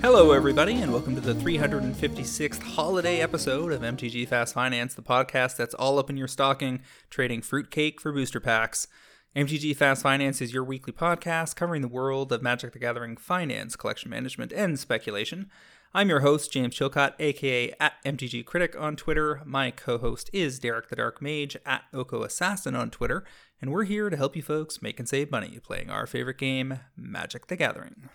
Hello, everybody, and welcome to the 356th holiday episode of MTG Fast Finance, the podcast that's all up in your stocking, trading fruitcake for booster packs. MTG Fast Finance is your weekly podcast covering the world of Magic the Gathering finance, collection management, and speculation. I'm your host, James Chilcott, aka at MTG Critic on Twitter. My co host is Derek the Dark Mage at Oko Assassin on Twitter, and we're here to help you folks make and save money playing our favorite game, Magic the Gathering.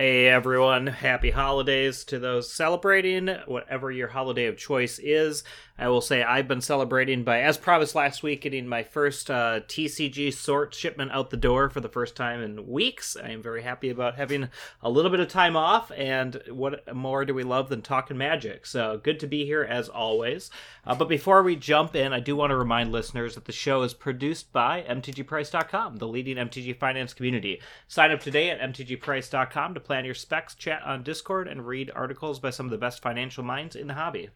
Hey everyone, happy holidays to those celebrating, whatever your holiday of choice is. I will say I've been celebrating by, as promised last week, getting my first uh, TCG sort shipment out the door for the first time in weeks. I am very happy about having a little bit of time off, and what more do we love than talking magic? So good to be here as always. Uh, but before we jump in, I do want to remind listeners that the show is produced by MTGPrice.com, the leading MTG finance community. Sign up today at MTGPrice.com to plan your specs, chat on Discord, and read articles by some of the best financial minds in the hobby.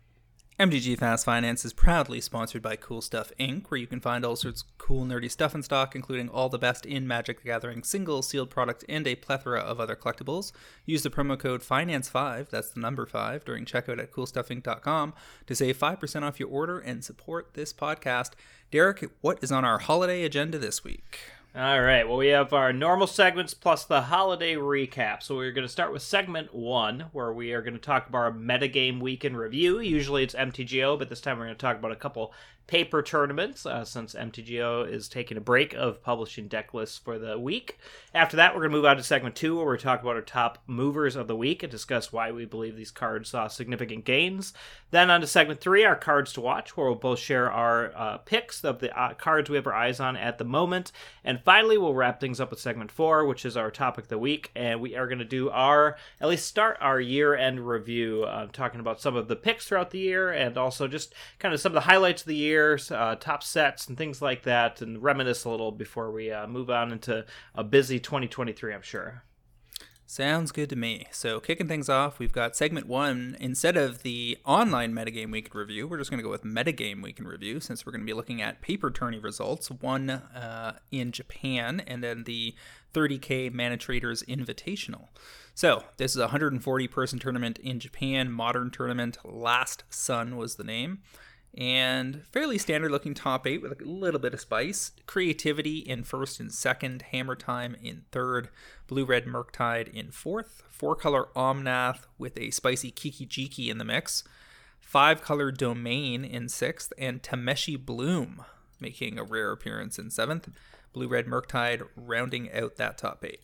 MTG Fast Finance is proudly sponsored by Cool Stuff Inc., where you can find all sorts of cool, nerdy stuff in stock, including all the best in Magic the Gathering single sealed products and a plethora of other collectibles. Use the promo code FINANCE5, that's the number 5, during checkout at coolstuffinc.com to save 5% off your order and support this podcast. Derek, what is on our holiday agenda this week? All right. Well, we have our normal segments plus the holiday recap. So we're going to start with segment one, where we are going to talk about our metagame week in review. Usually it's MTGO, but this time we're going to talk about a couple paper tournaments uh, since MTGO is taking a break of publishing deck lists for the week. After that, we're going to move on to segment two, where we talk about our top movers of the week and discuss why we believe these cards saw significant gains. Then on to segment three, our cards to watch, where we'll both share our uh, picks of the uh, cards we have our eyes on at the moment. And finally, we'll wrap things up with segment four, which is our topic of the week. And we are going to do our, at least start our year end review, uh, talking about some of the picks throughout the year and also just kind of some of the highlights of the year uh, top sets, and things like that, and reminisce a little before we uh, move on into a busy 2023, I'm sure. Sounds good to me. So, kicking things off, we've got segment one. Instead of the online metagame week review, we're just going to go with metagame week review since we're going to be looking at paper tourney results, one uh, in Japan, and then the 30K Mana Traders Invitational. So, this is a 140 person tournament in Japan, modern tournament. Last Sun was the name and fairly standard looking top eight with a little bit of spice. Creativity in first and second, Hammer Time in third, Blue Red Murktide in fourth, four color Omnath with a spicy Kiki Jiki in the mix, five color Domain in sixth, and Tameshi Bloom making a rare appearance in seventh. Blue Red Murktide rounding out that top eight.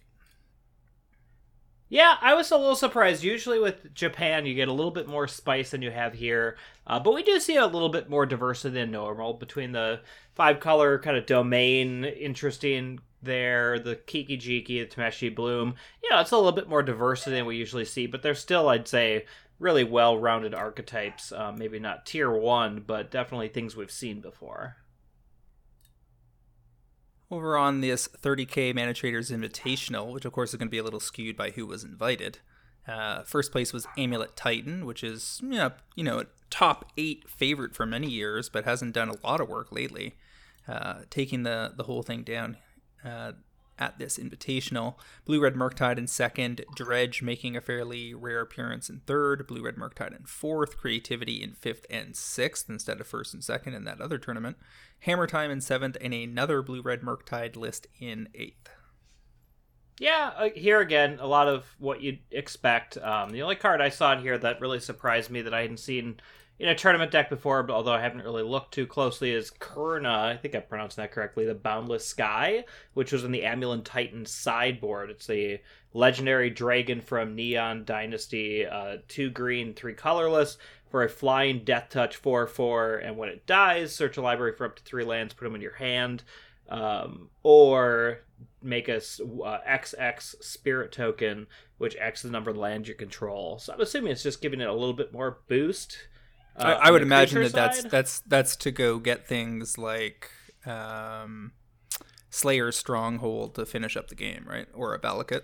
Yeah, I was a little surprised. Usually with Japan, you get a little bit more spice than you have here, uh, but we do see a little bit more diversity than normal between the five color kind of domain interesting there, the Kiki Jiki, the Tameshi Bloom. You know, it's a little bit more diversity than we usually see, but they're still, I'd say, really well rounded archetypes. Uh, maybe not tier one, but definitely things we've seen before. Over on this 30K Mana Traders Invitational, which of course is going to be a little skewed by who was invited. Uh, first place was Amulet Titan, which is you know, you know top eight favorite for many years, but hasn't done a lot of work lately. Uh, taking the the whole thing down uh, at this invitational. Blue Red Murktide in second, Dredge making a fairly rare appearance in third, Blue Red Murktide in fourth, Creativity in fifth and sixth instead of first and second in that other tournament, Hammer Time in seventh, and another Blue Red Murktide list in eighth. Yeah, here again, a lot of what you'd expect. Um, the only card I saw in here that really surprised me that I hadn't seen in a tournament deck before, but although I haven't really looked too closely, is Kura. I think I pronounced that correctly. The Boundless Sky, which was in the Amulet Titan sideboard. It's a legendary dragon from Neon Dynasty, uh, two green, three colorless, for a flying Death Touch 4 4. And when it dies, search a library for up to three lands, put them in your hand. Um, or make a uh, XX spirit token, which X is the number of land you control. So I'm assuming it's just giving it a little bit more boost uh, I, I would imagine that that's that's that's to go get things like um, Slayer's Stronghold to finish up the game, right? Or a Valakut.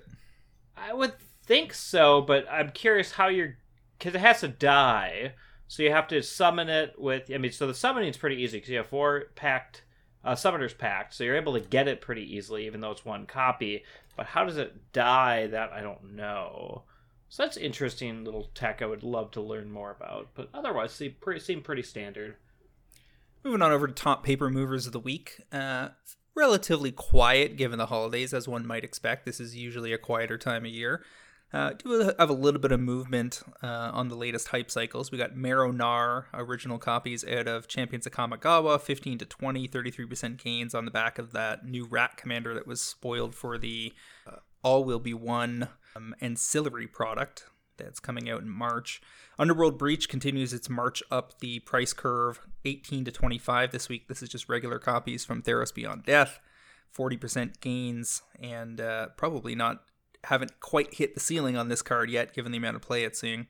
I would think so, but I'm curious how you're because it has to die. So you have to summon it with. I mean, so the summoning is pretty easy because you have four Pact uh, Summoner's Pact, so you're able to get it pretty easily, even though it's one copy. But how does it die? That I don't know. So that's interesting little tech. I would love to learn more about. But otherwise, seem pretty seem pretty standard. Moving on over to top paper movers of the week. Uh, relatively quiet given the holidays, as one might expect. This is usually a quieter time of year. Uh, do have a little bit of movement uh, on the latest hype cycles. We got Marrow-Gnawer original copies out of Champions of Kamigawa, 15 to 20, 33% gains on the back of that new Rat Commander that was spoiled for the uh, All Will Be One um, ancillary product that's coming out in March. Underworld Breach continues its march up the price curve, 18 to 25 this week. This is just regular copies from Theros Beyond Death, 40% gains, and uh, probably not haven't quite hit the ceiling on this card yet, given the amount of play it's seeing.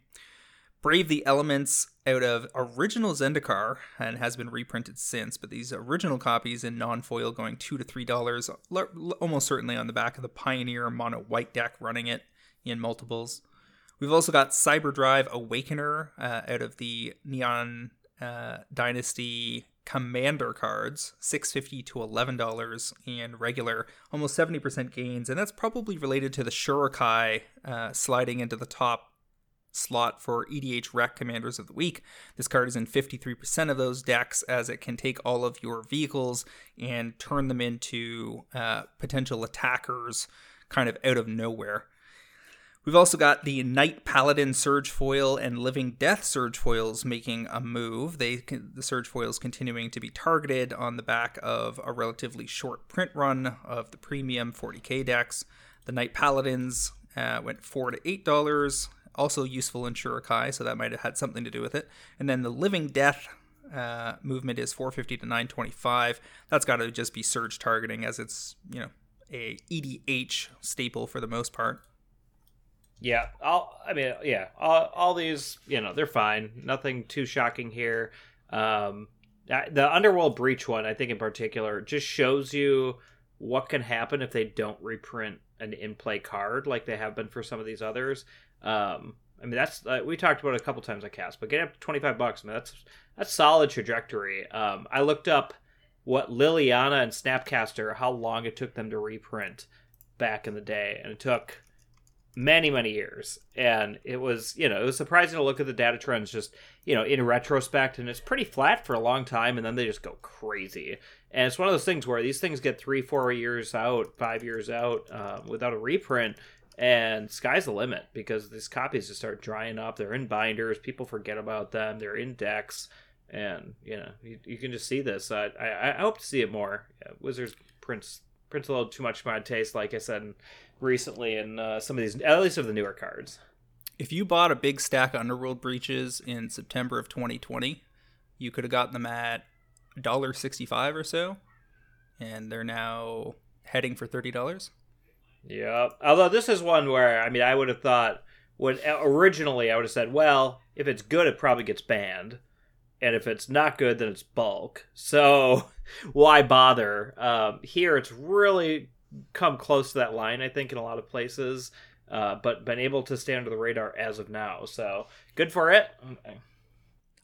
Brave the Elements out of original Zendikar and has been reprinted since, but these original copies in non-foil going two to three dollars, almost certainly on the back of the Pioneer mono white deck running it in multiples. We've also got Cyberdrive Awakener uh, out of the Neon uh, Dynasty commander cards 650 to $11 in regular almost 70% gains and that's probably related to the Shorikai uh, sliding into the top slot for edh rec commanders of the week this card is in 53% of those decks as it can take all of your vehicles and turn them into uh, potential attackers kind of out of nowhere We've also got the Knight Paladin Surge Foil and Living Death Surge Foils making a move. They the Surge Foils continuing to be targeted on the back of a relatively short print run of the premium 40k decks. The Knight Paladins uh, went four to eight dollars, also useful in Shorikai, so that might have had something to do with it. And then the Living Death uh, movement is 450 to 925. That's got to just be surge targeting, as it's you know a EDH staple for the most part. Yeah, all I mean, yeah, all, all these, you know, they're fine. Nothing too shocking here. Um, the Underworld Breach one, I think in particular, just shows you what can happen if they don't reprint an in-play card like they have been for some of these others. Um, I mean, that's uh, we talked about a couple times on cast, but getting up to twenty five bucks, I that's that's solid trajectory. Um, I looked up what Liliana and Snapcaster, how long it took them to reprint back in the day, and it took many many years. And it was you know it was surprising to look at the data trends just you know in retrospect and it's pretty flat for a long time and then they just go crazy. And it's one of those things where these things get three four years out five years out um, without a reprint and sky's the limit because these copies just start drying up. They're in binders. People forget about them. They're in decks. And you know you, you can just see this. I, I, I hope to see it more. Yeah, wizards prints prints a little too much for my taste like i said recently in uh, some of these, at least of the newer cards. If you bought a big stack of Underworld breaches in September of 2020, you could have gotten them at $1.65 or so, and they're now heading for $30. Yeah. Although this is one where, I mean, I would have thought, when originally I would have said, well, if it's good, it probably gets banned. And if it's not good, then it's bulk. So why bother? Um, here, it's really come close to that line, I think, in a lot of places, uh, but been able to stay under the radar as of now. So good for it. Okay.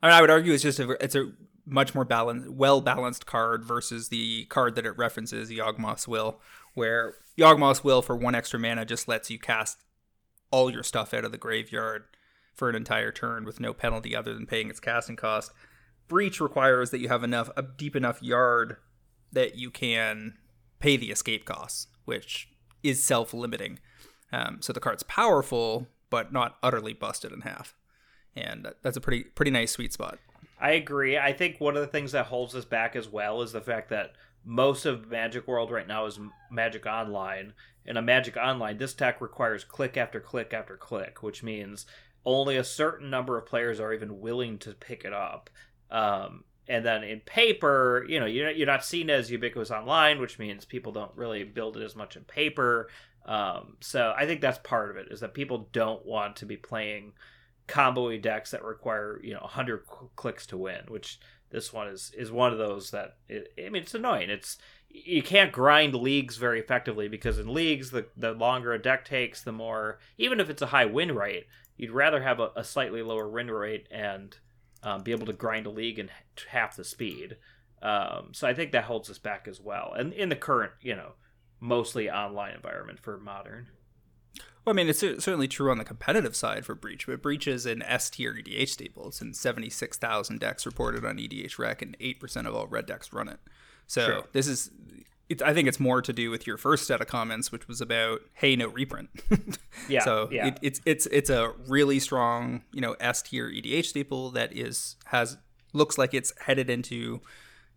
I mean, I would argue it's just a it's a much more balanced, well balanced card versus the card that it references, Yawgmoth's Will, where Yawgmoth's Will for one extra mana just lets you cast all your stuff out of the graveyard for an entire turn with no penalty other than paying its casting cost. Breach requires that you have enough a deep enough yard that you can pay the escape costs, which is self limiting. Um, so the card's powerful, but not utterly busted in half. And that's a pretty pretty nice sweet spot. I agree. I think one of the things that holds us back as well is the fact that most of Magic World right now is Magic Online. In a Magic Online, this deck requires click after click after click, which means only a certain number of players are even willing to pick it up. Um, and then in paper you know you're, you're not seen as ubiquitous online which means people don't really build it as much in paper. Um, so i think that's part of it is that people don't want to be playing combo decks that require you know 100 clicks to win which this one is is one of those that it, i mean it's annoying. It's you can't grind leagues very effectively because in leagues the, the longer a deck takes the more even if it's a high win rate you'd rather have a, a slightly lower win rate and um, be able to grind a league in half the speed. Um, so I think that holds us back as well. And in the current, you know, mostly online environment for modern. Well, I mean, it's certainly true on the competitive side for Breach, but Breach is an S tier EDH staple. It's in 76,000 decks reported on EDH Rec, and 8% of all red decks run it. So True. this is, I think it's more to do with your first set of comments, which was about, hey, no reprint. yeah. So yeah. It, it's it's it's a really strong, you know, S tier EDH staple that is has looks like it's headed into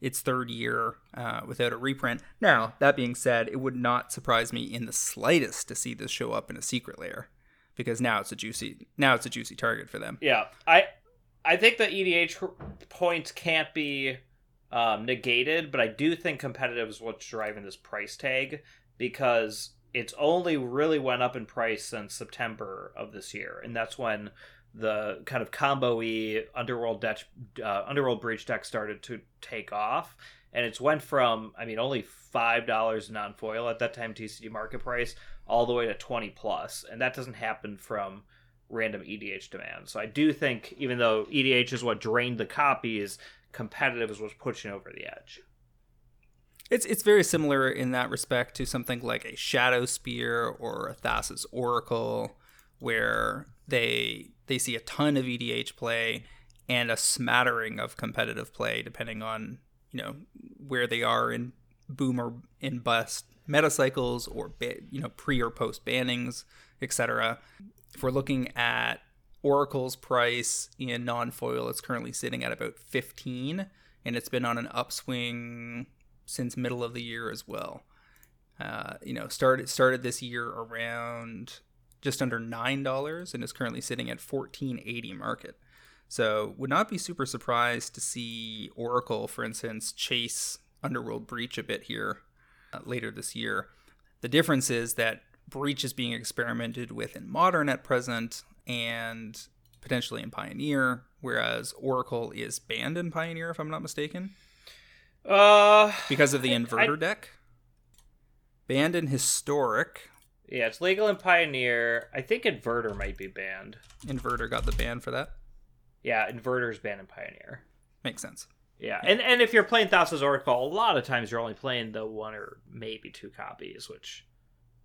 its third year uh, without a reprint. Now, that being said, it would not surprise me in the slightest to see this show up in a Secret Lair because now it's a juicy now it's a juicy target for them. Yeah, I I think the EDH points can't be um, negated, but I do think competitive is what's driving this price tag because it's only really went up in price since September of this year, and that's when the kind of combo-y underworld deck, uh, underworld breach deck started to take off, and it's went from I mean only five dollars non foil at that time TCG market price all the way to twenty plus, and that doesn't happen from random EDH demand. So I do think even though EDH is what drained the copies, competitive is what's pushing over the edge. It's it's very similar in that respect to something like a Shadow Spear or a Thassa's Oracle, where they they see a ton of EDH play and a smattering of competitive play, depending on you know where they are in boom or in bust meta cycles or you know pre or post bannings, etc. If we're looking at Oracle's price in non-foil, it's currently sitting at about 15, and it's been on an upswing since middle of the year as well. Uh, you know, started started this year around just under nine dollars and is currently sitting at 1480 market. So would not be super surprised to see Oracle, for instance, chase Underworld Breach a bit here uh, later this year. The difference is that Breach is being experimented with in Modern at present and potentially in Pioneer, whereas Oracle is banned in Pioneer, if I'm not mistaken. Uh, because of the inverter I, deck. Banned in Historic, yeah, it's legal in Pioneer. I think Inverter might be banned. Inverter got the ban for that. Yeah, Inverter's banned in Pioneer. Makes sense. Yeah, and and if you're playing Thassa's Oracle, a lot of times you're only playing the one or maybe two copies, which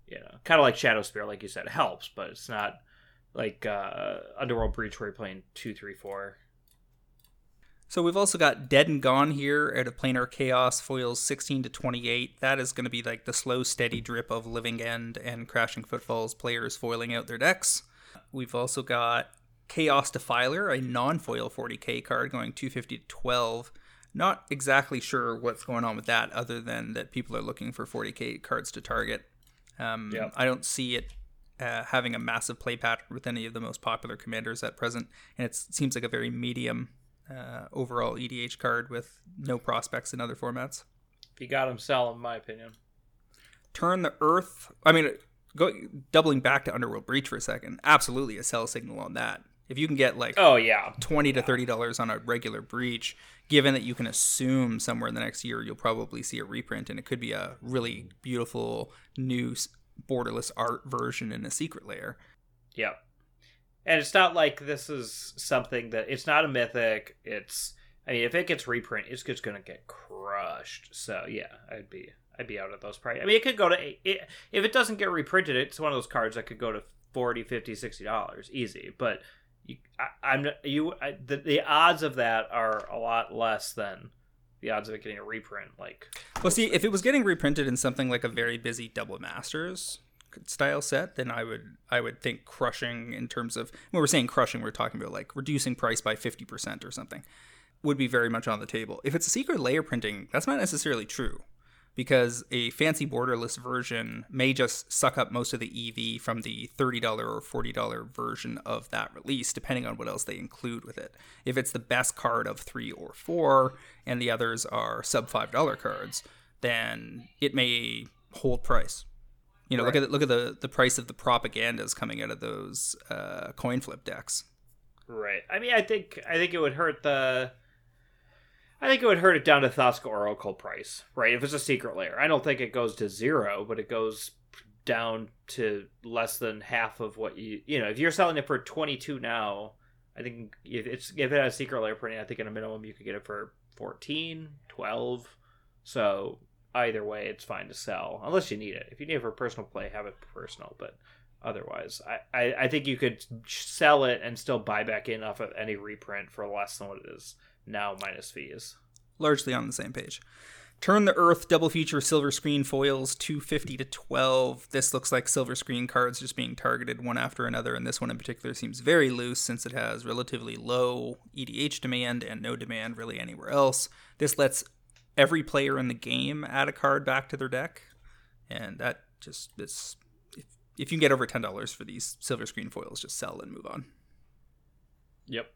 you know, kind of like Shadowspear, like you said, helps, but it's not like uh, Underworld Breach where you're playing two, three, four. So we've also got Dead and Gone here at a Planar Chaos foils 16 to 28. That is going to be like the slow, steady drip of Living End and Crashing Footfalls players foiling out their decks. We've also got Chaos Defiler, a non-foil 40k card going 250 to 12. Not exactly sure what's going on with that, other than that people are looking for 40k cards to target. Um, yep. I don't see it uh, having a massive play pattern with any of the most popular commanders at present, and it seems like a very medium uh, overall EDH card with no prospects in other formats. If you got them, sell them, in my opinion. Turn the Earth. I mean, go doubling back to Underworld Breach for a second. Absolutely a sell signal on that. If you can get like oh yeah twenty to thirty dollars on a regular breach, given that you can assume somewhere in the next year you'll probably see a reprint, and it could be a really beautiful new borderless art version in a Secret Lair. Yep and it's not like this is something that it's not a mythic. It's I mean, if it gets reprint, it's just gonna get crushed. So yeah, I'd be I'd be out at those prices. I mean, it could go to it, if it doesn't get reprinted, it's one of those cards that could go to 40 50 60 dollars easy. But you, I, am you I, the the odds of that are a lot less than the odds of it getting a reprint. Like, well, see, if it was getting reprinted in something like a very busy double masters, style set, then I would I would think crushing in terms of when we're saying crushing, we're talking about like reducing price by fifty percent or something would be very much on the table. If it's a Secret Lair printing, that's not necessarily true because a fancy borderless version may just suck up most of the EV from the $30 or $40 version of that release, depending on what else they include with it. If it's the best card of three or four and the others are sub $5 cards, then it may hold price. You know, right. look at the, look at the the price of the propagandas coming out of those uh, coin flip decks. Right. I mean, I think I think it would hurt the. I think it would hurt it down to Thassa's Oracle price, right? If it's a Secret Lair, I don't think it goes to zero, but it goes down to less than half of what you you know. If you're selling it for twenty two now, I think if it's if it has Secret Lair printing, I think at a minimum you could get it for 14, 12. So either way, it's fine to sell unless you need it. If you need it for personal play, have it personal. But otherwise, I, I, I think you could sell it and still buy back in off of any reprint for less than what it is now minus fees. Largely on the same page. Turn the Earth double feature silver screen foils 250 to 12. This looks like silver screen cards just being targeted one after another, and this one in particular seems very loose since it has relatively low EDH demand and no demand really anywhere else. This lets every player in the game add a card back to their deck, and that just is if, if you can get over ten dollars for these silver screen foils, just sell and move on. Yep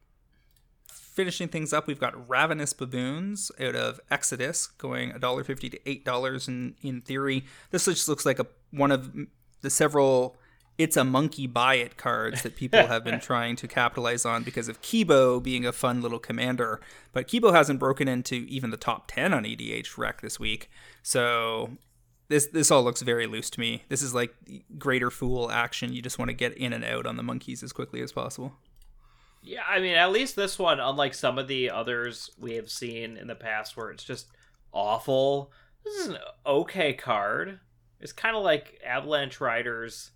finishing things up, we've got Ravenous Baboons out of Exodus going $1.50 to $8 in, in theory. This just looks like a one of the several it's a monkey buy it cards that people have been trying to capitalize on because of Kibo being a fun little commander. But Kibo hasn't broken into even the top 10 on EDH Rec this week. So this this all looks very loose to me. This is like greater fool action. You just want to get in and out on the monkeys as quickly as possible. Yeah, I mean, at least this one, unlike some of the others we have seen in the past where it's just awful, this is an okay card. It's kind of like Avalanche Riders,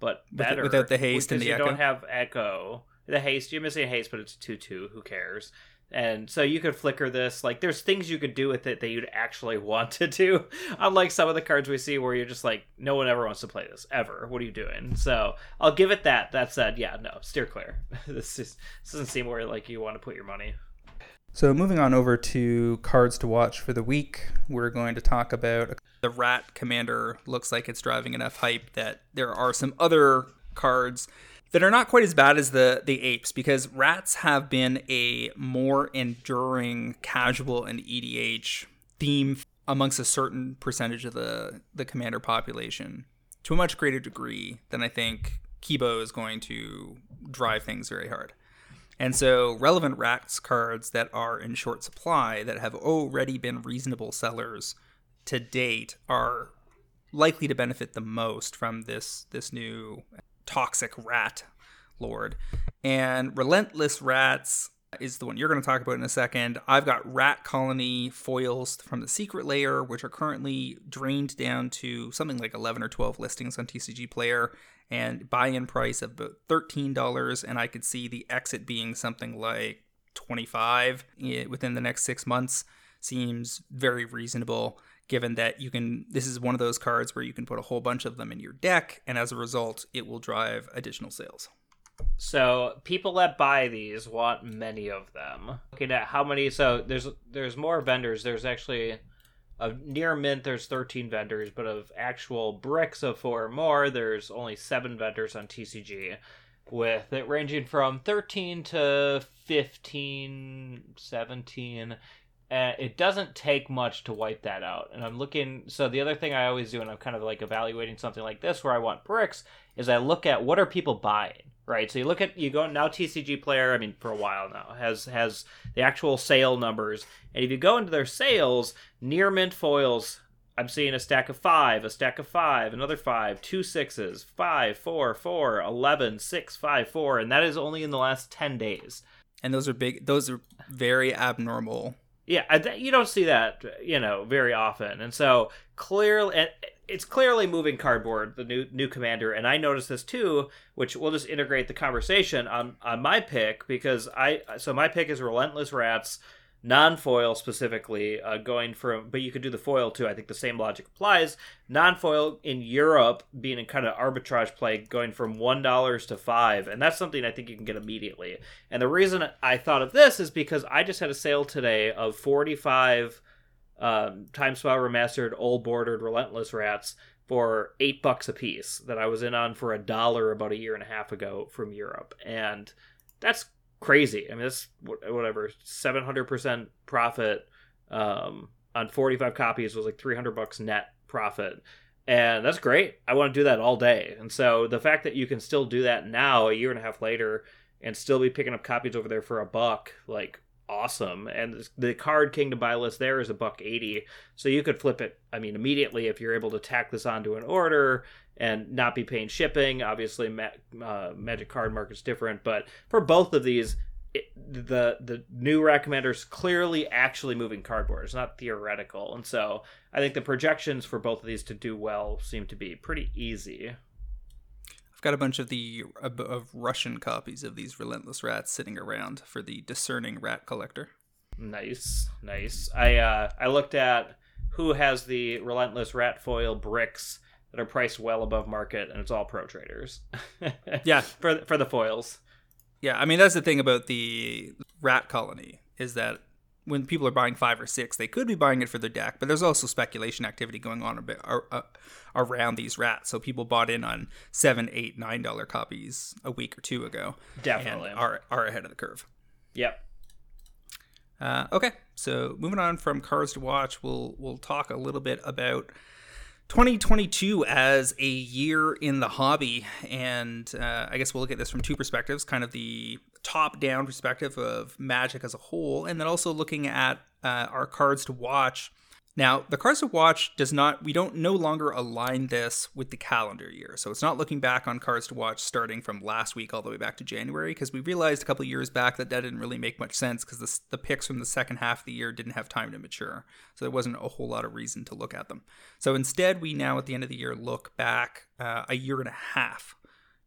but better. Without the haste and the you echo. don't have echo. The haste, you're missing haste, but it's a 2 2. Who cares? And so you could flicker this. Like, there's things you could do with it that you'd actually want to do. Unlike some of the cards we see where you're just like, no one ever wants to play this, ever. What are you doing? So I'll give it that. That said, yeah, no, steer clear. this, is, this doesn't seem where, like, you want to put your money. So moving on over to cards to watch for the week, we're going to talk about the Rat Commander. Looks like it's driving enough hype that there are some other cards that are not quite as bad as the the apes because rats have been a more enduring casual and EDH theme amongst a certain percentage of the the commander population to a much greater degree than I think Kibo is going to drive things very hard. And so relevant rats cards that are in short supply that have already been reasonable sellers to date are likely to benefit the most from this this new toxic rat lord. And Relentless Rats is the one you're going to talk about in a second. I've got Rat Colony foils from the Secret Lair, which are currently drained down to something like 11 or 12 listings on TCG Player and buy in price of about $13. And I could see the exit being something like 25 eh, within the next six months. Seems very reasonable given that you can this is one of those cards where you can put a whole bunch of them in your deck and as a result it will drive additional sales. So people that buy these want many of them. Looking at how many so there's there's more vendors. There's actually of near mint there's 13 vendors but of actual bricks of four or more there's only seven vendors on tcg with it ranging from 13 to 15 17 uh, it doesn't take much to wipe that out. And I'm looking. So the other thing I always do, and I'm kind of like evaluating something like this, where I want bricks, is I look at what are people buying, right? So you look at you go now TCG Player. I mean, for a while now has has the actual sale numbers, and if you go into their sales, near mint foils. I'm seeing a stack of five, a stack of five, another five, two sixes, five, four, four, eleven, six, five, four, and that is only in the last ten days. And those are big. Those are very abnormal yeah, you don't see that, you know, very often. And so clearly, it's clearly moving cardboard, the new new commander. And I noticed this too, which we'll just integrate the conversation on on my pick because I so my pick is Relentless Rats non-foil specifically uh, going from but you could do the foil too. I think the same logic applies. Non-foil in europe being a kind of arbitrage play going from one dollars to five and that's something i think you can get immediately. And the reason i thought of this is because i just had a sale today of 45 um, time remastered old bordered relentless rats for eight bucks a piece that i was in on for a dollar about a year and a half ago from europe. And that's crazy. I mean, it's whatever seven hundred percent profit um, on forty five copies was like three hundred bucks net profit, and that's great. I want to do that all day. And so the fact that you can still do that now, a year and a half later, and still be picking up copies over there for a buck, like awesome. And the Card Kingdom buy list there is a buck eighty, so you could flip it. I mean, immediately if you're able to tack this onto an order and not be paying shipping. Obviously, Ma- uh, Magic Card Market's different, but for both of these, it, the the new recommenders clearly actually moving cardboard. It's not theoretical, and so I think the projections for both of these to do well seem to be pretty easy. I've got a bunch of the of, of Russian copies of these Relentless Rats sitting around for the discerning rat collector. Nice, nice. I uh, I looked at who has the Relentless Rat foil bricks that are priced well above market, and it's all pro traders. yeah, for for the foils. Yeah, I mean that's the thing about the rat colony is that when people are buying five or six, they could be buying it for their deck, but there's also speculation activity going on a bit uh, around these rats. So people bought in on seven, eight, nine dollar copies a week or two ago. Definitely are are ahead of the curve. Yep. Uh, okay, so moving on from cards to watch, we'll we'll talk a little bit about 2022 as a year in the hobby. And uh, I guess we'll look at this from two perspectives kind of the top down perspective of Magic as a whole, and then also looking at uh, our cards to watch now, the Cards to Watch does not, we don't no longer align this with the calendar year. So it's not looking back on Cards to Watch starting from last week all the way back to January, because we realized a couple years back that that didn't really make much sense because the, the picks from the second half of the year didn't have time to mature. So there wasn't a whole lot of reason to look at them. So instead, we now at the end of the year look back uh, a year and a half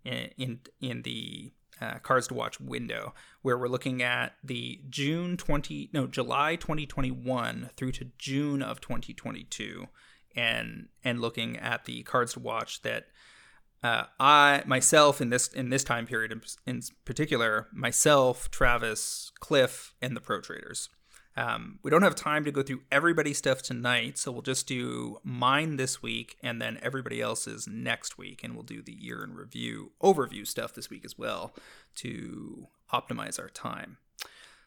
in, in, in the uh, cards to watch window where we're looking at the June 20 no July 2021 through to June of 2022 and and looking at the cards to watch that uh, I myself in this in this time period in, in particular myself Travis Cliff and the pro traders um, we don't have time to go through everybody's stuff tonight, so we'll just do mine this week and then everybody else's next week, and we'll do the year in review overview stuff this week as well to optimize our time.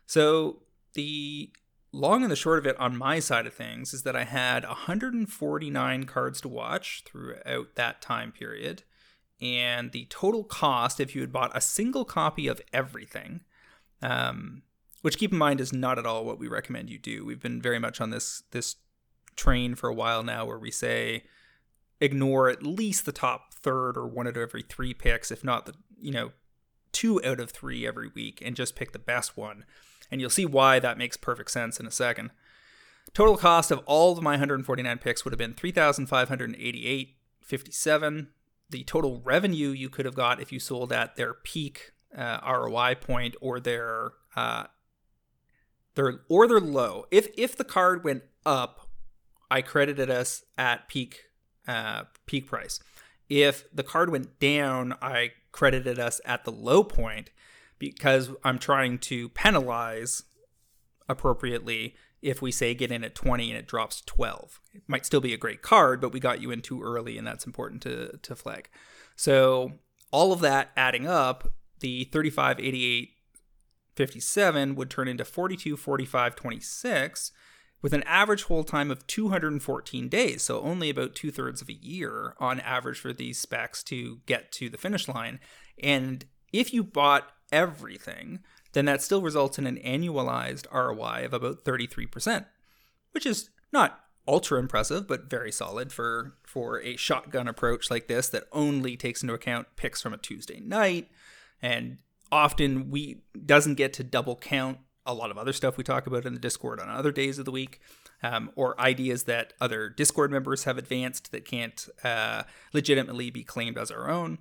So the long and the short of it on my side of things is that I had 149 cards to watch throughout that time period, and the total cost if you had bought a single copy of everything. Um, which keep in mind is not at all what we recommend you do. We've been very much on this this train for a while now where we say ignore at least the top third or one out of every three picks, if not the you know two out of three every week, and just pick the best one. And you'll see why that makes perfect sense in a second. Total cost of all of my 149 picks would have been 3,588.57. The total revenue you could have got if you sold at their peak uh, ROI point or their uh, they're or they're low. If if the card went up, I credited us at peak uh, peak price. If the card went down, I credited us at the low point because I'm trying to penalize appropriately if we say get in at 20 and it drops 12. It might still be a great card, but we got you in too early and that's important to, to flag. So all of that adding up, the 3588 57 would turn into 42, 45, 26 with an average hold time of 214 days. So only about two thirds of a year on average for these specs to get to the finish line. And if you bought everything, then that still results in an annualized ROI of about 33%, which is not ultra impressive, but very solid for for a shotgun approach like this that only takes into account picks from a Tuesday night and often we doesn't get to double count a lot of other stuff we talk about in the Discord on other days of the week, um, or ideas that other Discord members have advanced that can't uh, legitimately be claimed as our own.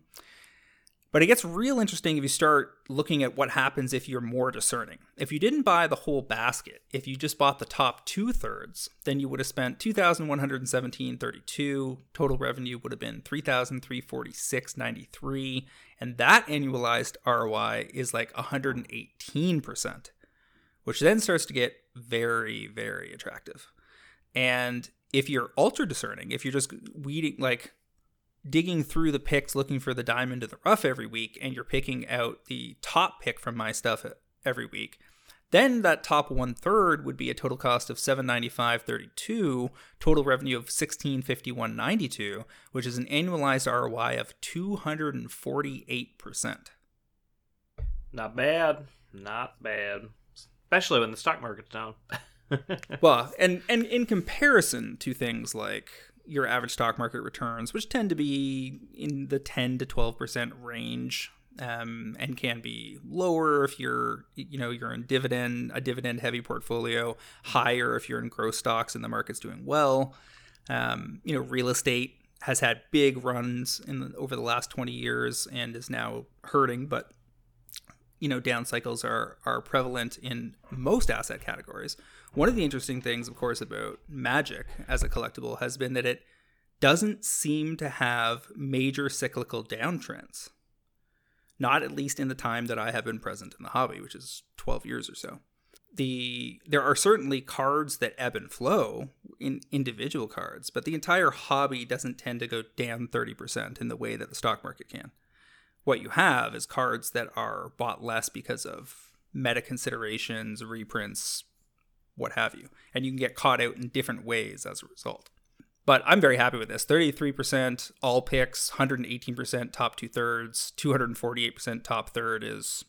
But it gets real interesting if you start looking at what happens if you're more discerning. If you didn't buy the whole basket, if you just bought the top two thirds, then you would have spent 2,117.32. Total revenue would have been 3,346.93, and that annualized ROI is like 118%, which then starts to get very, very attractive. And if you're ultra discerning, if you're just weeding like digging through the picks looking for the diamond in the rough every week and you're picking out the top pick from my stuff every week then that top one third would be a total cost of 795.32 total revenue of 1651.92 which is an annualized roi of 248% not bad. Not bad. Especially when the stock market's down. Well and and in comparison to things like your average stock market returns, which tend to be in the 10 to 12% range. Um, and can be lower if you're you know you're in dividend a dividend heavy portfolio higher if you're in growth stocks and the market's doing well. Um, you know real estate has had big runs in the, over the last 20 years and is now hurting but you know down cycles are are prevalent in most asset categories. One of the interesting things of course about magic as a collectible has been that it doesn't seem to have major cyclical downtrends not at least in the time that i have been present in the hobby which is 12 years or so the there are certainly cards that ebb and flow in individual cards but the entire hobby doesn't tend to go down 30% in the way that the stock market can what you have is cards that are bought less because of meta considerations, reprints, what have you. And you can get caught out in different ways as a result. But I'm very happy with this 33% all picks, 118% top two thirds, 248% top third is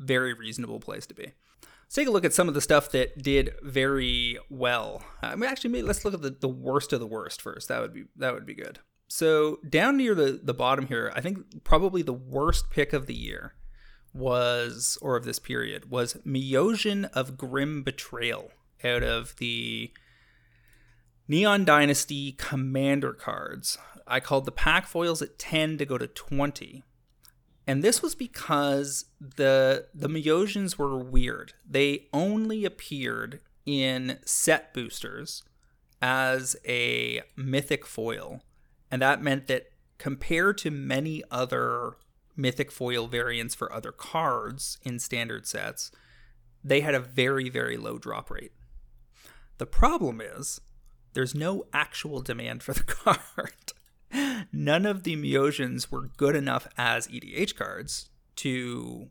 very reasonable place to be. Let's take a look at some of the stuff that did very well. Uh, I mean, actually, maybe let's look at the, the worst of the worst first. That would be that would be good. So down near the the bottom here, I think probably the worst pick of the year was or of this period was Myojin of Grim Betrayal out of the Neon Dynasty Commander cards. I called the pack foils at 10 to go to 20. And this was because the the Myojins were weird. They only appeared in set boosters as a mythic foil and that meant that compared to many other mythic foil variants for other cards in standard sets, they had a very, very low drop rate. The problem is there's no actual demand for the card. None of the Myojins were good enough as EDH cards to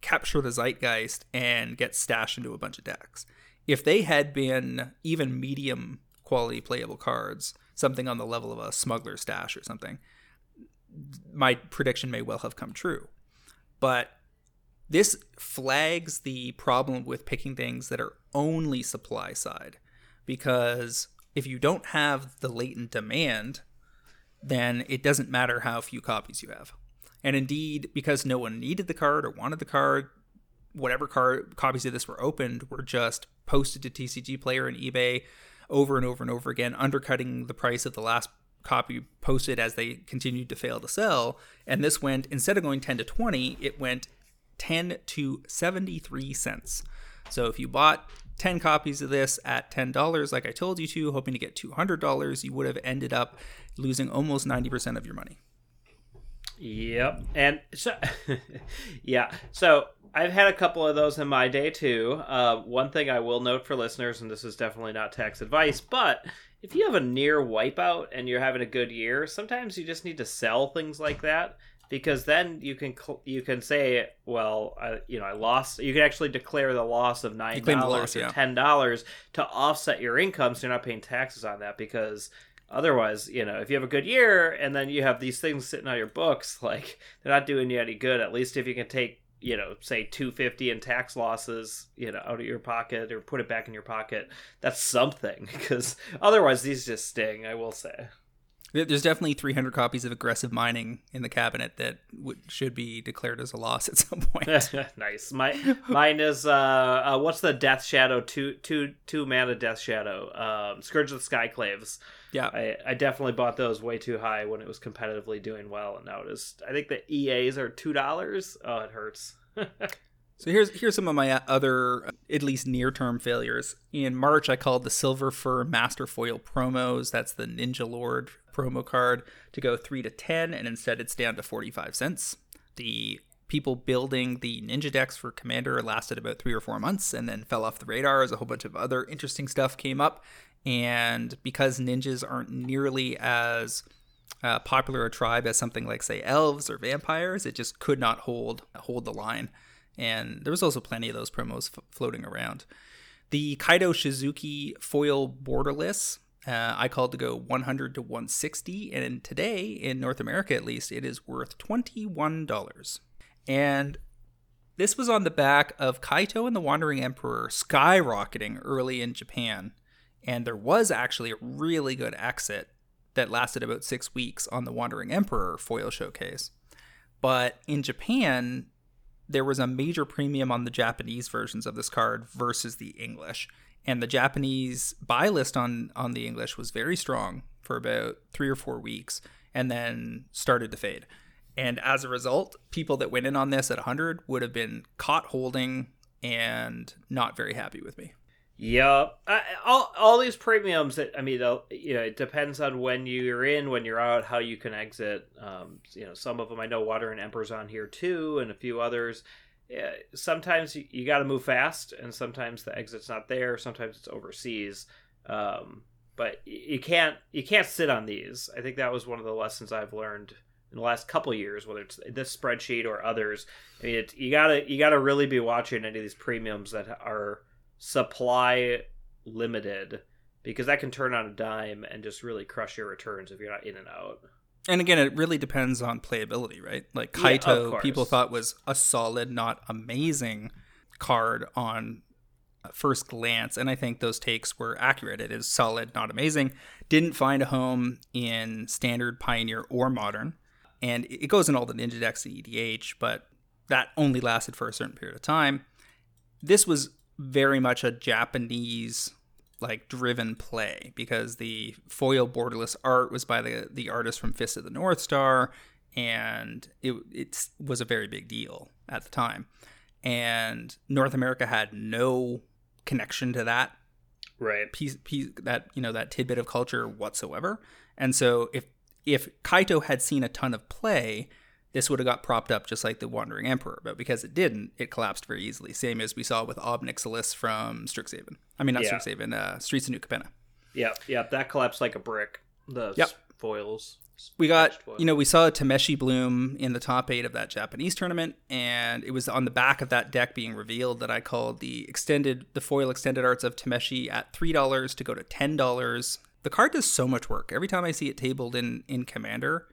capture the zeitgeist and get stashed into a bunch of decks. If they had been even medium quality playable cards, something on the level of a smuggler stash or something, my prediction may well have come true. But this flags the problem with picking things that are only supply side because if you don't have the latent demand, then it doesn't matter how few copies you have. And indeed, because no one needed the card or wanted the card, whatever card copies of this were opened were just posted to TCG Player and eBay over and over and over again, undercutting the price of the last copy posted as they continued to fail to sell. And this went, instead of going 10 to 20, it went 10 to 73 cents. So if you bought 10 copies of this at $10, like I told you to, hoping to get $200, you would have ended up losing almost 90% of your money. Yep. And so, yeah. So I've had a couple of those in my day too. Uh, one thing I will note for listeners, and this is definitely not tax advice, but if you have a near wipeout and you're having a good year, sometimes you just need to sell things like that because then you can you can say, well, I, you know, I lost. You can actually declare the loss of nine dollars or yeah. ten dollars to offset your income, so you're not paying taxes on that because otherwise you know if you have a good year and then you have these things sitting on your books like they're not doing you any good at least if you can take you know, say 250 in tax losses, you know, out of your pocket or put it back in your pocket, that's something because otherwise these just sting, I will say. There's definitely 300 copies of aggressive mining in the cabinet that would, should be declared as a loss at some point. nice. My mine is uh, uh, what's the Death Shadow two two two mana Death Shadow um, Scourge of the Skyclaves. Yeah, I, I definitely bought those way too high when it was competitively doing well, and now it is. I think the EAs are two dollars. Oh, it hurts. So here's here's some of my other at least near term failures. In March, I called the Silver Fur Master Foil promos. That's the Ninja Lord promo card to go three to ten, and instead it's down to forty five cents. The people building the ninja decks for Commander lasted about three or four months and then fell off the radar as a whole bunch of other interesting stuff came up. And because ninjas aren't nearly as uh, popular a tribe as something like say elves or vampires, it just could not hold hold the line and there was also plenty of those promos f- floating around. The Kaito Shizuki foil borderless, uh, I called to go 100 to 160, and today in North America at least, it is worth $21. And this was on the back of Kaito and the Wandering Emperor skyrocketing early in Japan, and there was actually a really good exit that lasted about six weeks on the Wandering Emperor foil showcase. But in Japan, there was a major premium on the Japanese versions of this card versus the English. And the Japanese buy list on, on the English was very strong for about three or four weeks and then started to fade. And as a result, people that went in on this at 100 would have been caught holding and not very happy with me. Yeah, all all these premiums. That I mean, you know, it depends on when you're in, when you're out, how you can exit. Um, you know, some of them I know Wandering Emperor's on here too, and a few others. Sometimes you, you got to move fast, and sometimes the exit's not there. Sometimes it's overseas. Um, but you can't you can't sit on these. I think that was one of the lessons I've learned in the last couple years, whether it's this spreadsheet or others. I mean, it, you gotta you gotta really be watching any of these premiums that are supply limited because that can turn on a dime and just really crush your returns if you're not in and out. And again, it really depends on playability, right? Like Kaito, yeah, people thought was a solid, not amazing card on first glance, and I think those takes were accurate. It is solid, not amazing. Didn't find a home in standard, pioneer, or modern and it goes in all the ninja decks and EDH, but that only lasted for a certain period of time. This was very much a Japanese like driven play because the foil borderless art was by the the artist from Fist of the North Star, and it it was a very big deal at the time. And North America had no connection to that right piece, piece that you know that tidbit of culture whatsoever. And so if if Kaito had seen a ton of play, this would have got propped up just like the Wandering Emperor, but because it didn't, it collapsed very easily. Same as we saw with Ob Nixilis from Strixhaven. I mean, not yeah. Strixhaven, uh, Streets of New Capenna. Yep, yep, that collapsed like a brick. The yep. foils. We got, you know, we saw a Tameshi Bloom in the top eight of that Japanese tournament, and it was on the back of that deck being revealed that I called the extended, the foil extended arts of Tameshi at three dollars to go to ten dollars the card does so much work. Every time I see it tabled in in Commander,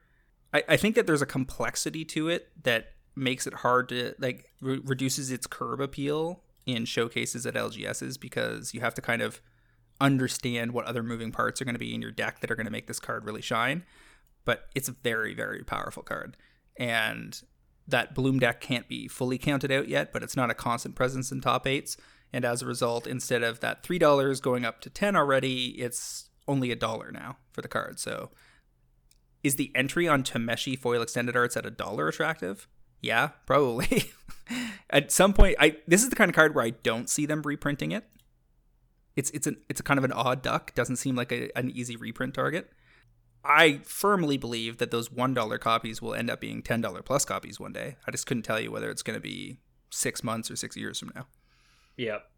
I, I think that there's a complexity to it that makes it hard to like re- reduces its curb appeal in showcases at LGSs because you have to kind of understand what other moving parts are going to be in your deck that are going to make this card really shine. But it's a very very powerful card, and that Bloom deck can't be fully counted out yet, but it's not a constant presence in top eights. And as a result, instead of that three dollars going up to ten already, it's only a dollar now for the card. So is the entry on Tameshi foil extended arts at a dollar attractive? Yeah, probably. at some point, I this is the kind of card where I don't see them reprinting it. It's it's an it's a kind of an odd duck. Doesn't seem like a, an easy reprint target. I firmly believe that those one dollar copies will end up being ten dollar plus copies one day. I just couldn't tell you whether it's going to be six months or six years from now. Yep.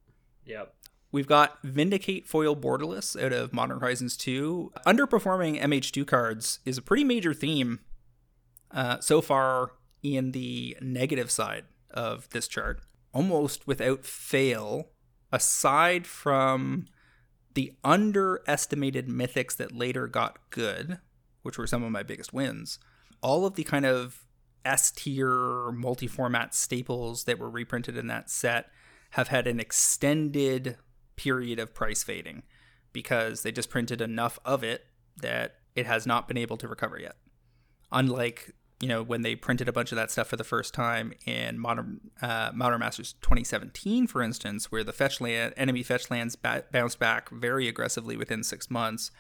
Yep. We've got Vindicate Foil Borderless out of Modern Horizons 2. Underperforming MH2 cards is a pretty major theme uh, so far in the negative side of this chart. Almost without fail, aside from the underestimated mythics that later got good, which were some of my biggest wins, all of the kind of S tier multi format staples that were reprinted in that set have had an extended period of price fading because they just printed enough of it that it has not been able to recover yet. Unlike you know when they printed a bunch of that stuff for the first time in modern uh, modern masters 2017 for instance where the fetch land enemy fetch lands ba- bounced back very aggressively within six months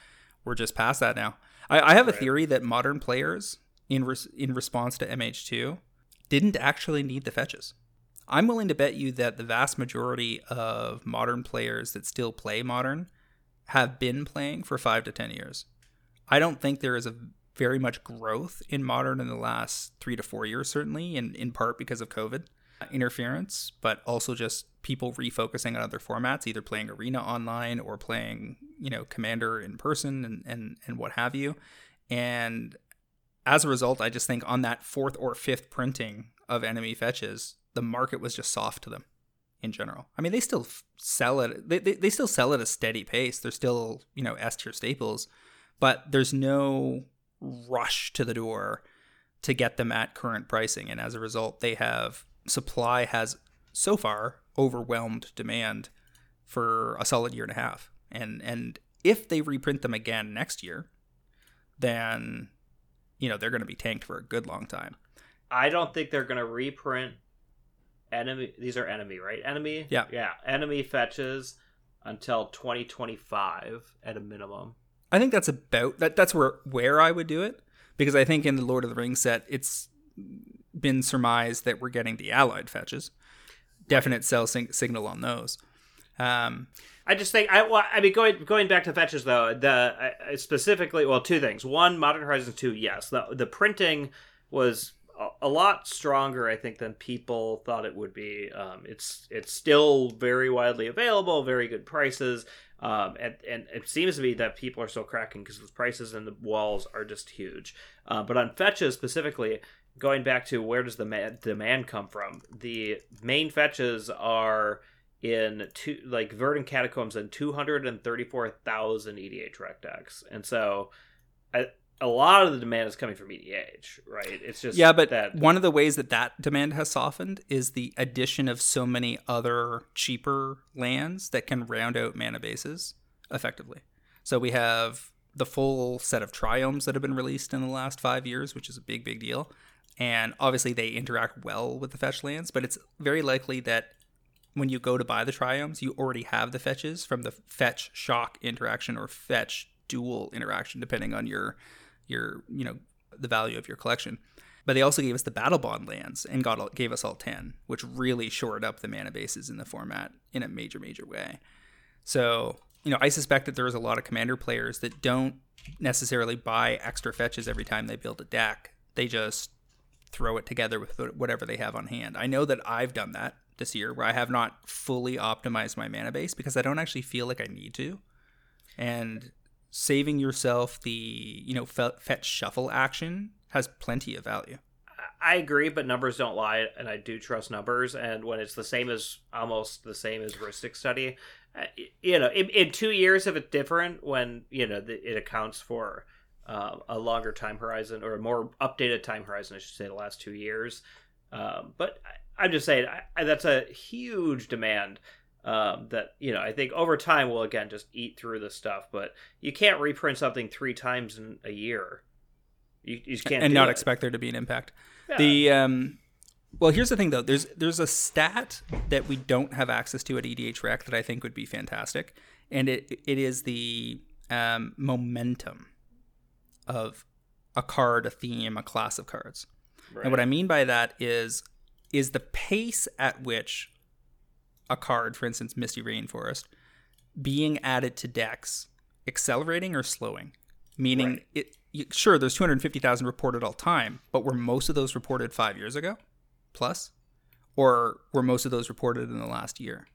we're just past that now. I, I have a theory that modern players in res- in response to mh2 didn't actually need the fetches I'm willing to bet you that the vast majority of modern players that still play modern have been playing for five to 10 years. I don't think there is a very much growth in modern in the last three to four years, certainly, in, in part because of COVID interference, but also just people refocusing on other formats, either playing Arena online or playing, you know, Commander in person and, and, and what have you. And as a result, I just think on that fourth or fifth printing of enemy fetches, the market was just soft to them in general. I mean, they still sell it. They, they, they still sell at a steady pace. They're still, you know, S tier staples, but there's no rush to the door to get them at current pricing. And as a result, they have supply has so far overwhelmed demand for a solid year and a half. And, and if they reprint them again next year, then you know they're going to be tanked for a good long time. I don't think they're going to reprint enemy. These are enemy, right? Enemy. Yeah. Yeah. Enemy fetches until 2025 at a minimum. I think that's about that. That's where where I would do it because I think in the Lord of the Rings set, it's been surmised that we're getting the Allied fetches. Definite sell sing- signal on those. Um, I just think I well, I mean going going back to fetches though the uh, specifically well two things one Modern Horizons two yes the the printing was a, lot stronger I think than people thought it would be. Um, it's it's still very widely available very good prices. Um, and, and it seems to be that people are still cracking because the prices and the walls are just huge. Uh, but on fetches specifically going back to where does the ma- demand come from the main fetches are in two like Verdant Catacombs and 234,000 EDH rec decks. And so I, a lot of the demand is coming from EDH, right? It's just yeah, but that one of the ways that that demand has softened is the addition of so many other cheaper lands that can round out mana bases effectively. So we have the full set of triomes that have been released in the last five years, which is a big, big deal. And obviously, they interact well with the fetch lands, but it's very likely that when you go to buy the triomes, you already have the fetches from the fetch shock interaction or fetch dual interaction, depending on your your you know the value of your collection. But they also gave us the Battlebond lands and got gave us all ten, which really shored up the mana bases in the format in a major major way. So you know I suspect that there's a lot of commander players that don't necessarily buy extra fetches every time they build a deck. They just throw it together with whatever they have on hand. I know that I've done that this year where I have not fully optimized my mana base because I don't actually feel like I need to. And saving yourself the, you know, fetch shuffle action has plenty of value. I agree, but numbers don't lie, and I do trust numbers. And when it's the same as almost the same as Rhystic Study, uh, you know, in, in, two years, if it's different, when you know it accounts for uh, a longer time horizon or a more updated time horizon, I should say, the last two years. Um, but I'm just saying I, that's a huge demand. Um, that you know, I think over time we'll again just eat through the stuff, but you can't reprint something three times in a year. You, you just can't and not it. expect there to be an impact. Yeah. The um, well, here's the thing though. There's there's a stat that we don't have access to at EDH Rec that I think would be fantastic, and it it is the um, momentum of a card, a theme, a class of cards. Right. And what I mean by that is is the pace at which a card, for instance, Misty Rainforest, being added to decks accelerating or slowing? Meaning, right. it you, sure there's 250,000 reported all time, but were most of those reported five years ago, plus, or were most of those reported in the last year?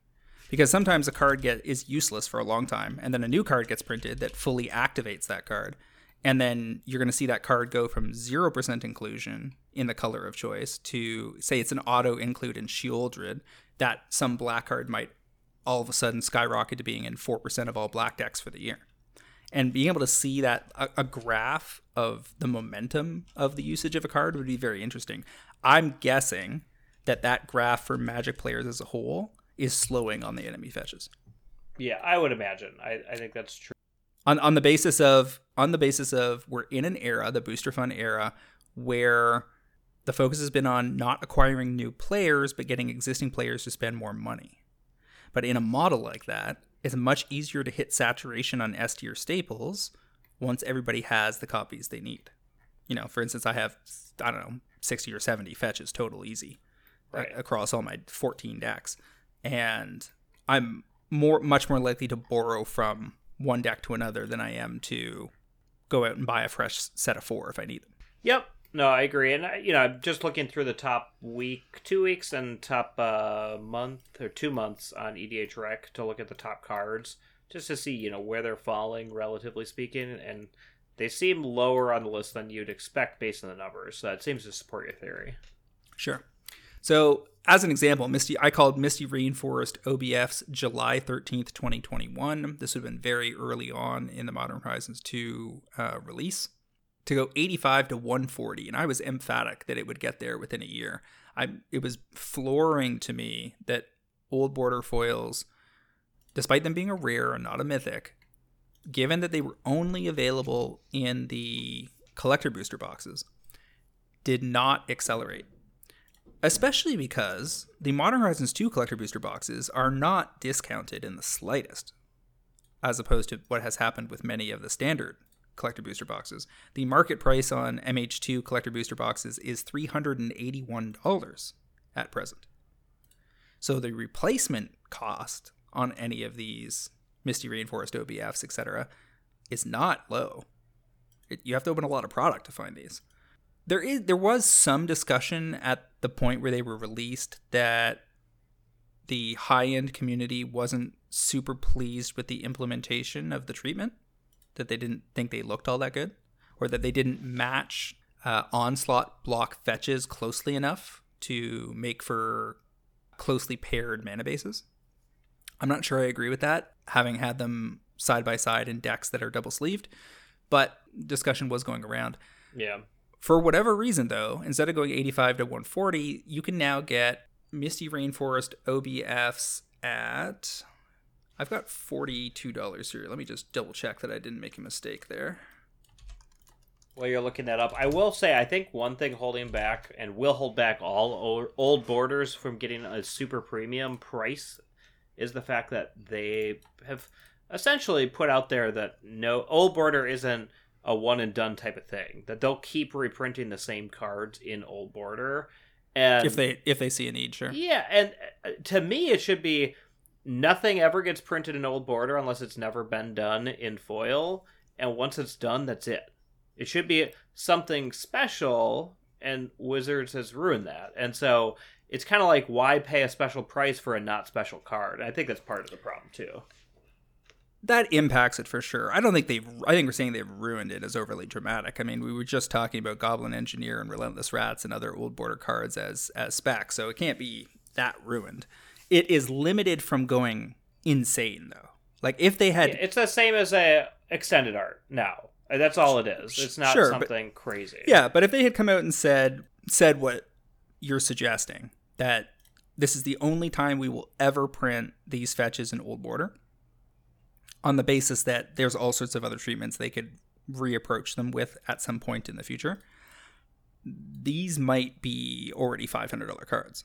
Because sometimes a card get is useless for a long time, and then a new card gets printed that fully activates that card, and then you're going to see that card go from 0% inclusion in the color of choice to say it's an auto include in Sheoldred that some black card might all of a sudden skyrocket to being in 4% of all black decks for the year. And being able to see that a, a, graph of the momentum of the usage of a card would be very interesting. I'm guessing that that graph for magic players as a whole is slowing on the enemy fetches. Yeah i would imagine. I, I think that's true. On on the basis of on the basis of we're in an era, the booster fun era, where the focus has been on not acquiring new players, but getting existing players to spend more money. But in a model like that, it's much easier to hit saturation on S tier staples once everybody has the copies they need. You know, for instance, I have I don't know sixty or seventy fetches total easy uh, right. across all my fourteen decks, and I'm more much more likely to borrow from one deck to another than I am to go out and buy a fresh set of four if I need them. Yep. No, I agree. And, you know, I'm just looking through the top week, two weeks, and top uh, month or two months on EDH Rec to look at the top cards just to see, you know, where they're falling, relatively speaking. And they seem lower on the list than you'd expect based on the numbers. So that seems to support your theory. Sure. So as an example, Misty, I called Misty Rainforest OBF's July 13th, 2021. This would have been very early on in the Modern Horizons 2 uh, release to go 85 to 140. And I was emphatic that it would get there within a year. I, it was flooring to me that old border foils, despite them being a rare and not a mythic, given that they were only available in the collector booster boxes, did not accelerate. Especially because the Modern Horizons 2 collector booster boxes are not discounted in the slightest, as opposed to what has happened with many of the standard collector booster boxes. The market price on MH2 collector booster boxes is $381 at present. So the replacement cost on any of these Misty Rainforest OBFs, etc., is not low. It, you have to open a lot of product to find these. There is there was some discussion at the point where they were released that the high end community wasn't super pleased with the implementation of the treatment, that they didn't think they looked all that good, or that they didn't match uh, onslaught block fetches closely enough to make for closely paired mana bases. I'm not sure I agree with that, having had them side by side in decks that are double sleeved, but discussion was going around. Yeah. For whatever reason, though, instead of going 85 to 140, you can now get Misty Rainforest OBFs at. I've got $42 here. Let me just double check that I didn't make a mistake there. While you're looking that up, I will say I think one thing holding back and will hold back all old borders from getting a super premium price is the fact that they have essentially put out there that no old border isn't a one and done type of thing. That they'll keep reprinting the same cards in old border, and if they if they see a need, sure. Yeah, and uh, to me, it should be nothing ever gets printed in old border unless it's never been done in foil, and once it's done, that's it. It should be something special, and Wizards has ruined that, and so it's kind of like why pay a special price for a not special card. I think that's part of the problem too that impacts it for sure. I don't think they've. I think we're saying they've ruined it as overly dramatic. I mean, we were just talking about Goblin Engineer and Relentless Rats and other old border cards as as specs, so it can't be that ruined. It is limited from going insane though. Like if they had, yeah, it's the same as a extended art now. That's all it is. It's not sure, something but, crazy. Yeah, but if they had come out and said said what you're suggesting that this is the only time we will ever print these fetches in old border on the basis that there's all sorts of other treatments they could reapproach them with at some point in the future. These might be already $500 cards.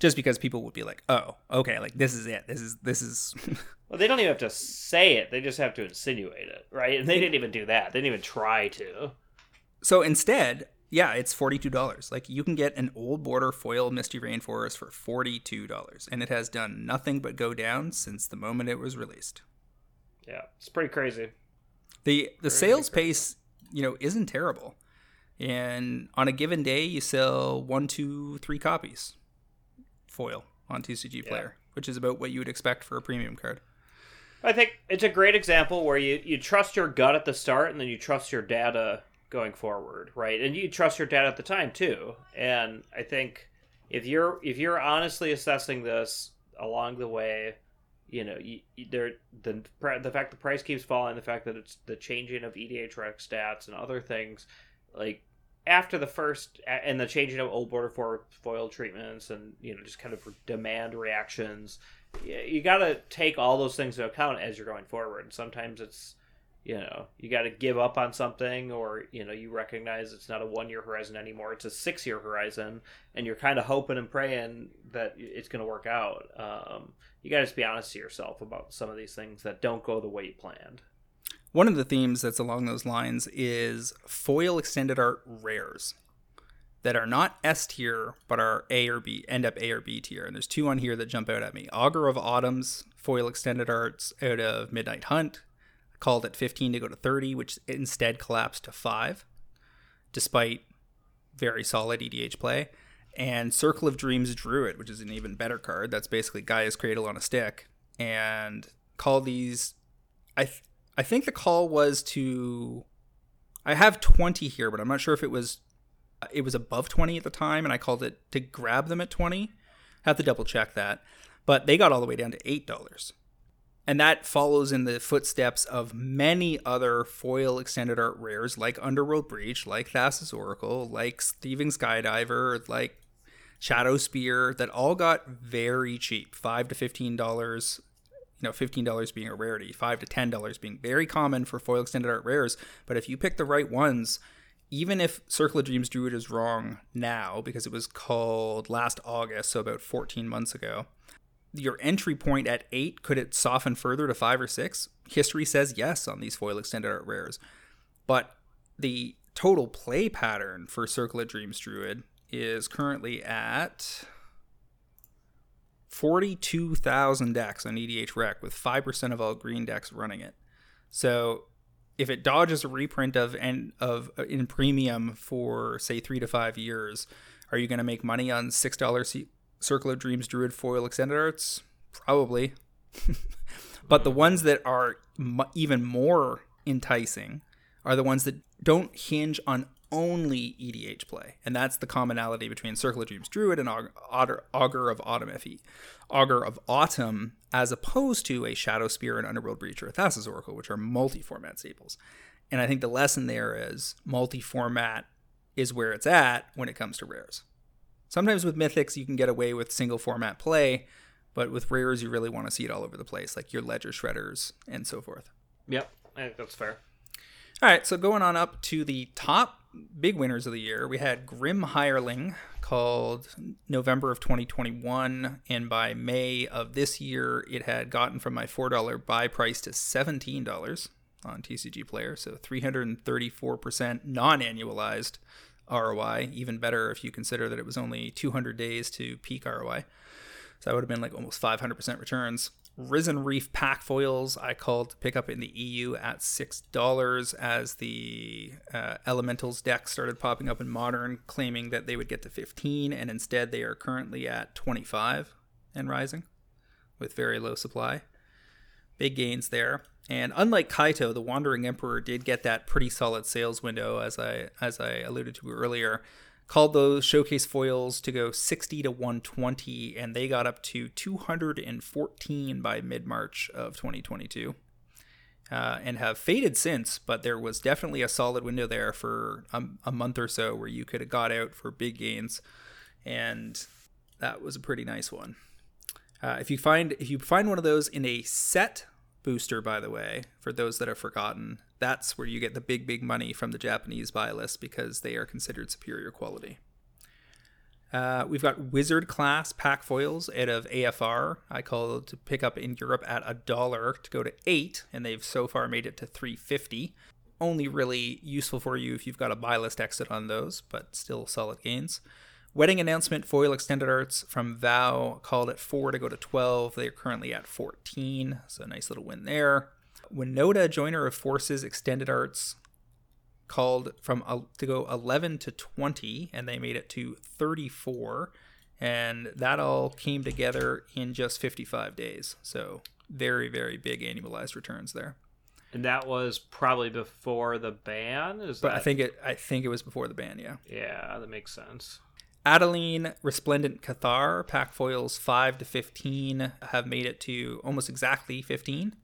Just because people would be like, "Oh, okay, like this is it. This is this is Well, they don't even have to say it. They just have to insinuate it, right? And they didn't even do that. They didn't even try to. So instead, yeah, it's $42. Like you can get an old border foil Misty Rainforest for $42 and it has done nothing but go down since the moment it was released. Yeah, it's pretty crazy. The the crazy, sales crazy. pace, you know, isn't terrible. And on a given day, you sell one, two, three copies foil on TCG Player, yeah. which is about what you would expect for a premium card. I think it's a great example where you, you trust your gut at the start and then you trust your data going forward, right? And you trust your data at the time too. And I think if you're if you're honestly assessing this along the way, you know, you, there the the fact the price keeps falling, the fact that it's the changing of EDH EDHREC stats and other things, like after the first and the changing of old border for foil treatments and you know just kind of demand reactions, you got to take all those things into account as you're going forward. Sometimes it's you know you got to give up on something or you know you recognize it's not a one year horizon anymore it's a six year horizon and you're kind of hoping and praying that it's going to work out um, you got to just be honest to yourself about some of these things that don't go the way you planned one of the themes that's along those lines is foil extended art rares that are not S tier but are A or B end up A or B tier and there's two on here that jump out at me Augur of Autumns foil extended arts out of Midnight Hunt called at 15 to go to 30, which instead collapsed to 5, despite very solid EDH play. And Circle of Dreams Druid, which is an even better card. That's basically Gaia's Cradle on a stick. And call these. I, th- I think the call was to. I have 20 here, but I'm not sure if it was. Uh, it was above 20 at the time, and I called it to grab them at 20. Have to double check that. But they got all the way down to $8. And that follows in the footsteps of many other foil extended art rares like Underworld Breach, like Thassa's Oracle, like Thieving Skydiver, like Shadowspear, that all got very cheap, five to fifteen dollars, you know, $15 being a rarity, 5 to $10 being very common for foil extended art rares. But if you pick the right ones, even if Circle of Dreams Druid is wrong now, because it was called last August, so about 14 months ago, your entry point at 8, could it soften further to 5 or 6? History says yes on these foil extended art rares. But the total play pattern for Circle of Dreams Druid is currently at 42,000 decks on EDH Rec with 5% of all green decks running it. So if it dodges a reprint of and of uh, in premium for say 3 to 5 years, are you going to make money on $6 Circle of Dreams Druid foil extended arts? Probably. but the ones that are m- even more enticing are the ones that don't hinge on only EDH play, and that's the commonality between Circle of Dreams Druid and Augur, Augur of Autumn FE. Augur of Autumn, as opposed to a Shadowspear and Underworld Breach or a Thassa's Oracle, which are multi-format staples. And I think the lesson there is multi-format is where it's at when it comes to rares. Sometimes with mythics you can get away with single format play, but with rares you really want to see it all over the place, like your ledger shredders and so forth. Yep, that's fair. All right, so going on up to the top big winners of the year, we had Grim Hireling called November of 2021, and by May of this year, it had gotten from my $4 buy price to $17 on TCG Player, so 334% non annualized ROI. Even better if you consider that it was only 200 days to peak ROI. So that would have been like almost 500% returns. Risen Reef pack foils I called to pick up in the EU at $6 as the uh, Elementals deck started popping up in Modern, claiming that they would get to 15 and instead they are currently at 25 and rising with very low supply. Big gains there. And unlike Kaito, the Wandering Emperor did get that pretty solid sales window as I as I alluded to earlier called those showcase foils to go 60 to 120 and they got up to 214 by mid-march of 2022 uh, and have faded since but there was definitely a solid window there for a, a month or so where you could have got out for big gains and that was a pretty nice one. Uh, if you find if you find one of those in a set booster, by the way, for those that have forgotten. That's where you get the big, big money from the Japanese buy list because they are considered superior quality. Uh, we've got wizard class pack foils out of AFR. I call to pick up in Europe at a dollar to go to eight, and they've so far made it to 350. Only really useful for you if you've got a buy list exit on those, but still solid gains. Wedding announcement foil extended arts from Vow called at four to go to 12. They're currently at 14, so nice little win there. Winota Joiner of Forces extended arts called from to go 11 to 20, and they made it to 34. And that all came together in just 55 days. So very, very big annualized returns there. And that was probably before the ban. Is but that... I think it. I think it was before the ban. Yeah. Yeah, that makes sense. Adeline Resplendent Cathar, pack foils 5 to 15, have made it to almost exactly 15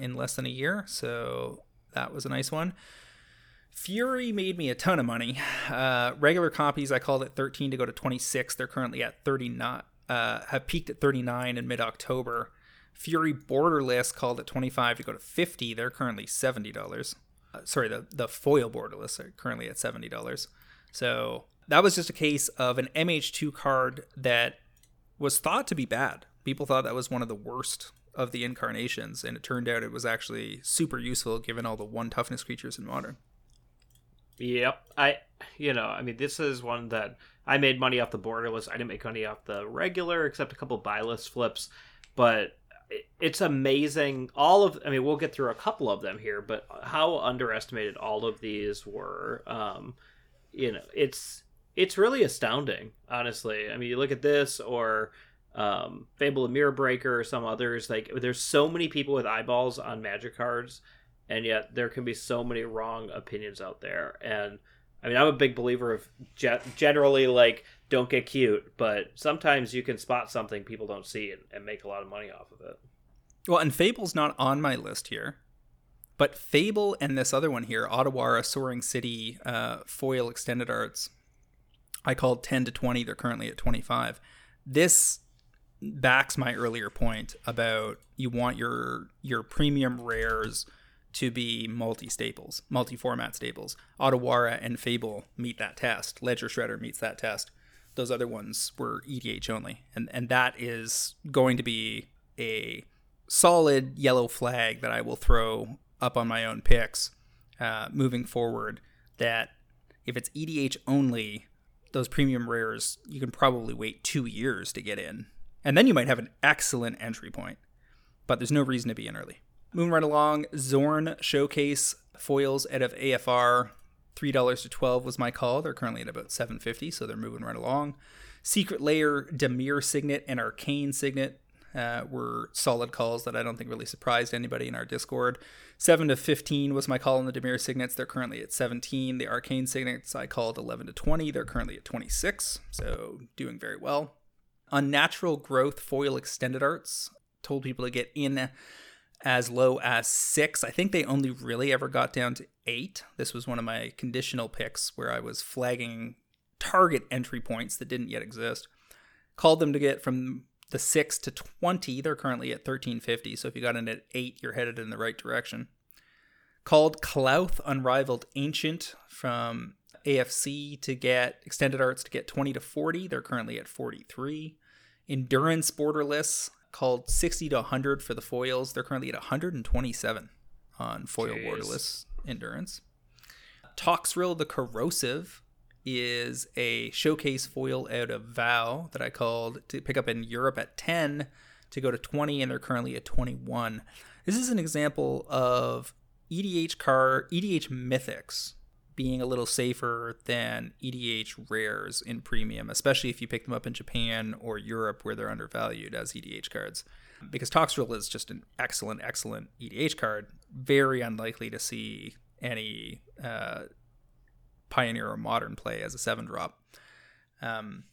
in less than a year. So that was a nice one. Fury made me a ton of money. Uh, regular copies, I called it 13 to go to 26. They're currently at 39, uh, have peaked at 39 in mid October. Fury Borderless called it 25 to go to 50. They're currently $70. Uh, sorry, the, the foil Borderless are currently at $70. So that was just a case of an MH2 card that was thought to be bad. People thought that was one of the worst of the incarnations, and it turned out it was actually super useful given all the one toughness creatures in modern. Yep. I you know, I mean this is one that I made money off the borderless. I didn't make money off the regular except a couple buy list flips, but it's amazing all of I mean we'll get through a couple of them here, but how underestimated all of these were. Um you know, it's it's really astounding, honestly. I mean, you look at this or um, Fable of Mirror Breaker or some others. Like, there's so many people with eyeballs on Magic cards, and yet there can be so many wrong opinions out there. And I mean, I'm a big believer of ge- generally like don't get cute, but sometimes you can spot something people don't see and, and make a lot of money off of it. Well, and Fable's not on my list here. But Fable and this other one here, Otawara Soaring City uh, foil extended arts, I called 10 to 20. They're currently at 25. This backs my earlier point about you want your your premium rares to be multi staples, multi format staples. Otawara and Fable meet that test. Ledger Shredder meets that test. Those other ones were EDH only, and and that is going to be a solid yellow flag that I will throw up on my own picks uh, moving forward. That if it's EDH only, those premium rares you can probably wait two years to get in, and then you might have an excellent entry point. But there's no reason to be in early. Moving right along, Xorn Showcase foils out of AFR. Three dollars to twelve was my call. They're currently at about seven fifty, so they're moving right along. Secret Lair, Dimir Signet, and Arcane Signet uh, were solid calls that I don't think really surprised anybody in our Discord. 7 to 15 was my call on the Dimir Signets. They're currently at 17. The Arcane Signets I called 11 to 20. They're currently at 26, so doing very well. Unnatural Growth Foil Extended Arts told people to get in as low as six. I think they only really ever got down to eight. This was one of my conditional picks where I was flagging target entry points that didn't yet exist. Called them to get from the 6 to 20. They're currently at 1350. So if you got in at 8, you're headed in the right direction. Called Klauth Unrivaled Ancient from AFC to get extended arts to get 20 to 40. They're currently at 43. Endurance Borderless called 60 to 100 for the foils. They're currently at 127 on foil Jeez. borderless endurance. Toxrill the Corrosive is a showcase foil out of Vow that I called to pick up in Europe at 10 to go to 20, and they're currently at 21. This is an example of EDH car EDH mythics being a little safer than EDH rares in premium, especially if you pick them up in Japan or Europe where they're undervalued as EDH cards. Because Toxrill is just an excellent, excellent EDH card. Very unlikely to see any uh, Pioneer or Modern play as a seven drop. Um,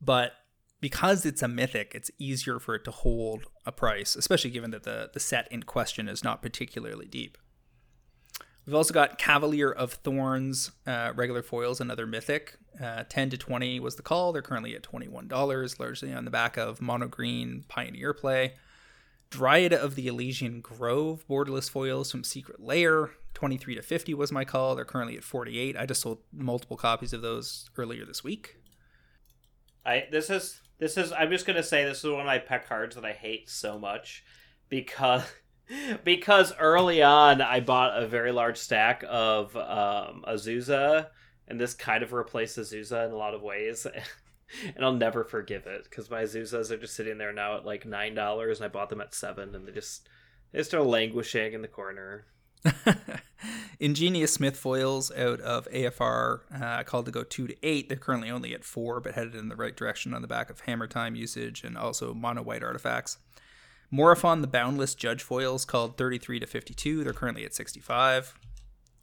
but because it's a mythic, it's easier for it to hold a price, especially given that the, the set in question is not particularly deep. We've also got Cavalier of Thorns, uh, regular foils, another mythic. Uh, 10 to 20 was the call. They're currently at $21, largely on the back of mono green Pioneer play. Dryad of the Elysian Grove, borderless foils from Secret Lair. 23 to 50 was my call. They're currently at 48. I just sold multiple copies of those earlier this week. I this is this is I'm just gonna say this is one of my pet cards that I hate so much because because early on I bought a very large stack of um, Azusa, and this kind of replaced Azusa in a lot of ways. and I'll never forgive it because my Azusas are just sitting there now at like nine dollars, and I bought them at seven, and they just they start languishing in the corner. Ingenious Smith foils out of AFR uh, called to go two to eight. They're currently only at four, but headed in the right direction on the back of Hammer Time usage and also mono white artifacts. Morophon the Boundless Judge foils called 33 to 52. They're currently at 65,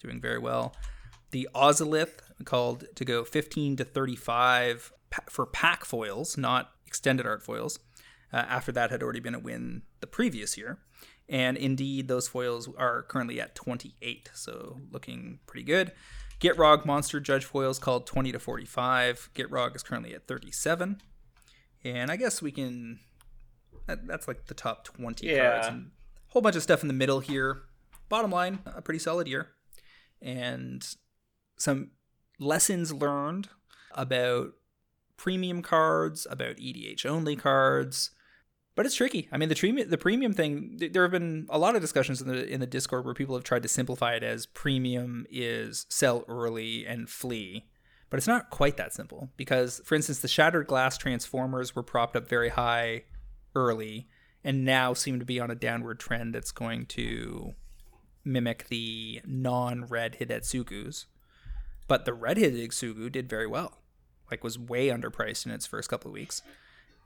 doing very well. The Ozolith called to go 15 to 35 for pack foils, not extended art foils. Uh, after that had already been a win the previous year. And indeed, those foils are currently at 28, so looking pretty good. Gitrog Monster Judge foils called 20 to 45. Gitrog is currently at 37. And I guess we can that, that's like the top 20 yeah. cards. And a whole bunch of stuff in the middle here. Bottom line, a pretty solid year. And some lessons learned about premium cards, about EDH only cards. But it's tricky. I mean, the premium the premium thing. There have been a lot of discussions in the in the Discord where people have tried to simplify it as premium is sell early and flee, but it's not quite that simple. Because, for instance, the Shattered Glass Transformers were propped up very high early and now seem to be on a downward trend that's going to mimic the non-red Hidetsugus. But the red Hidetsugu did very well. Like was way underpriced in its first couple of weeks.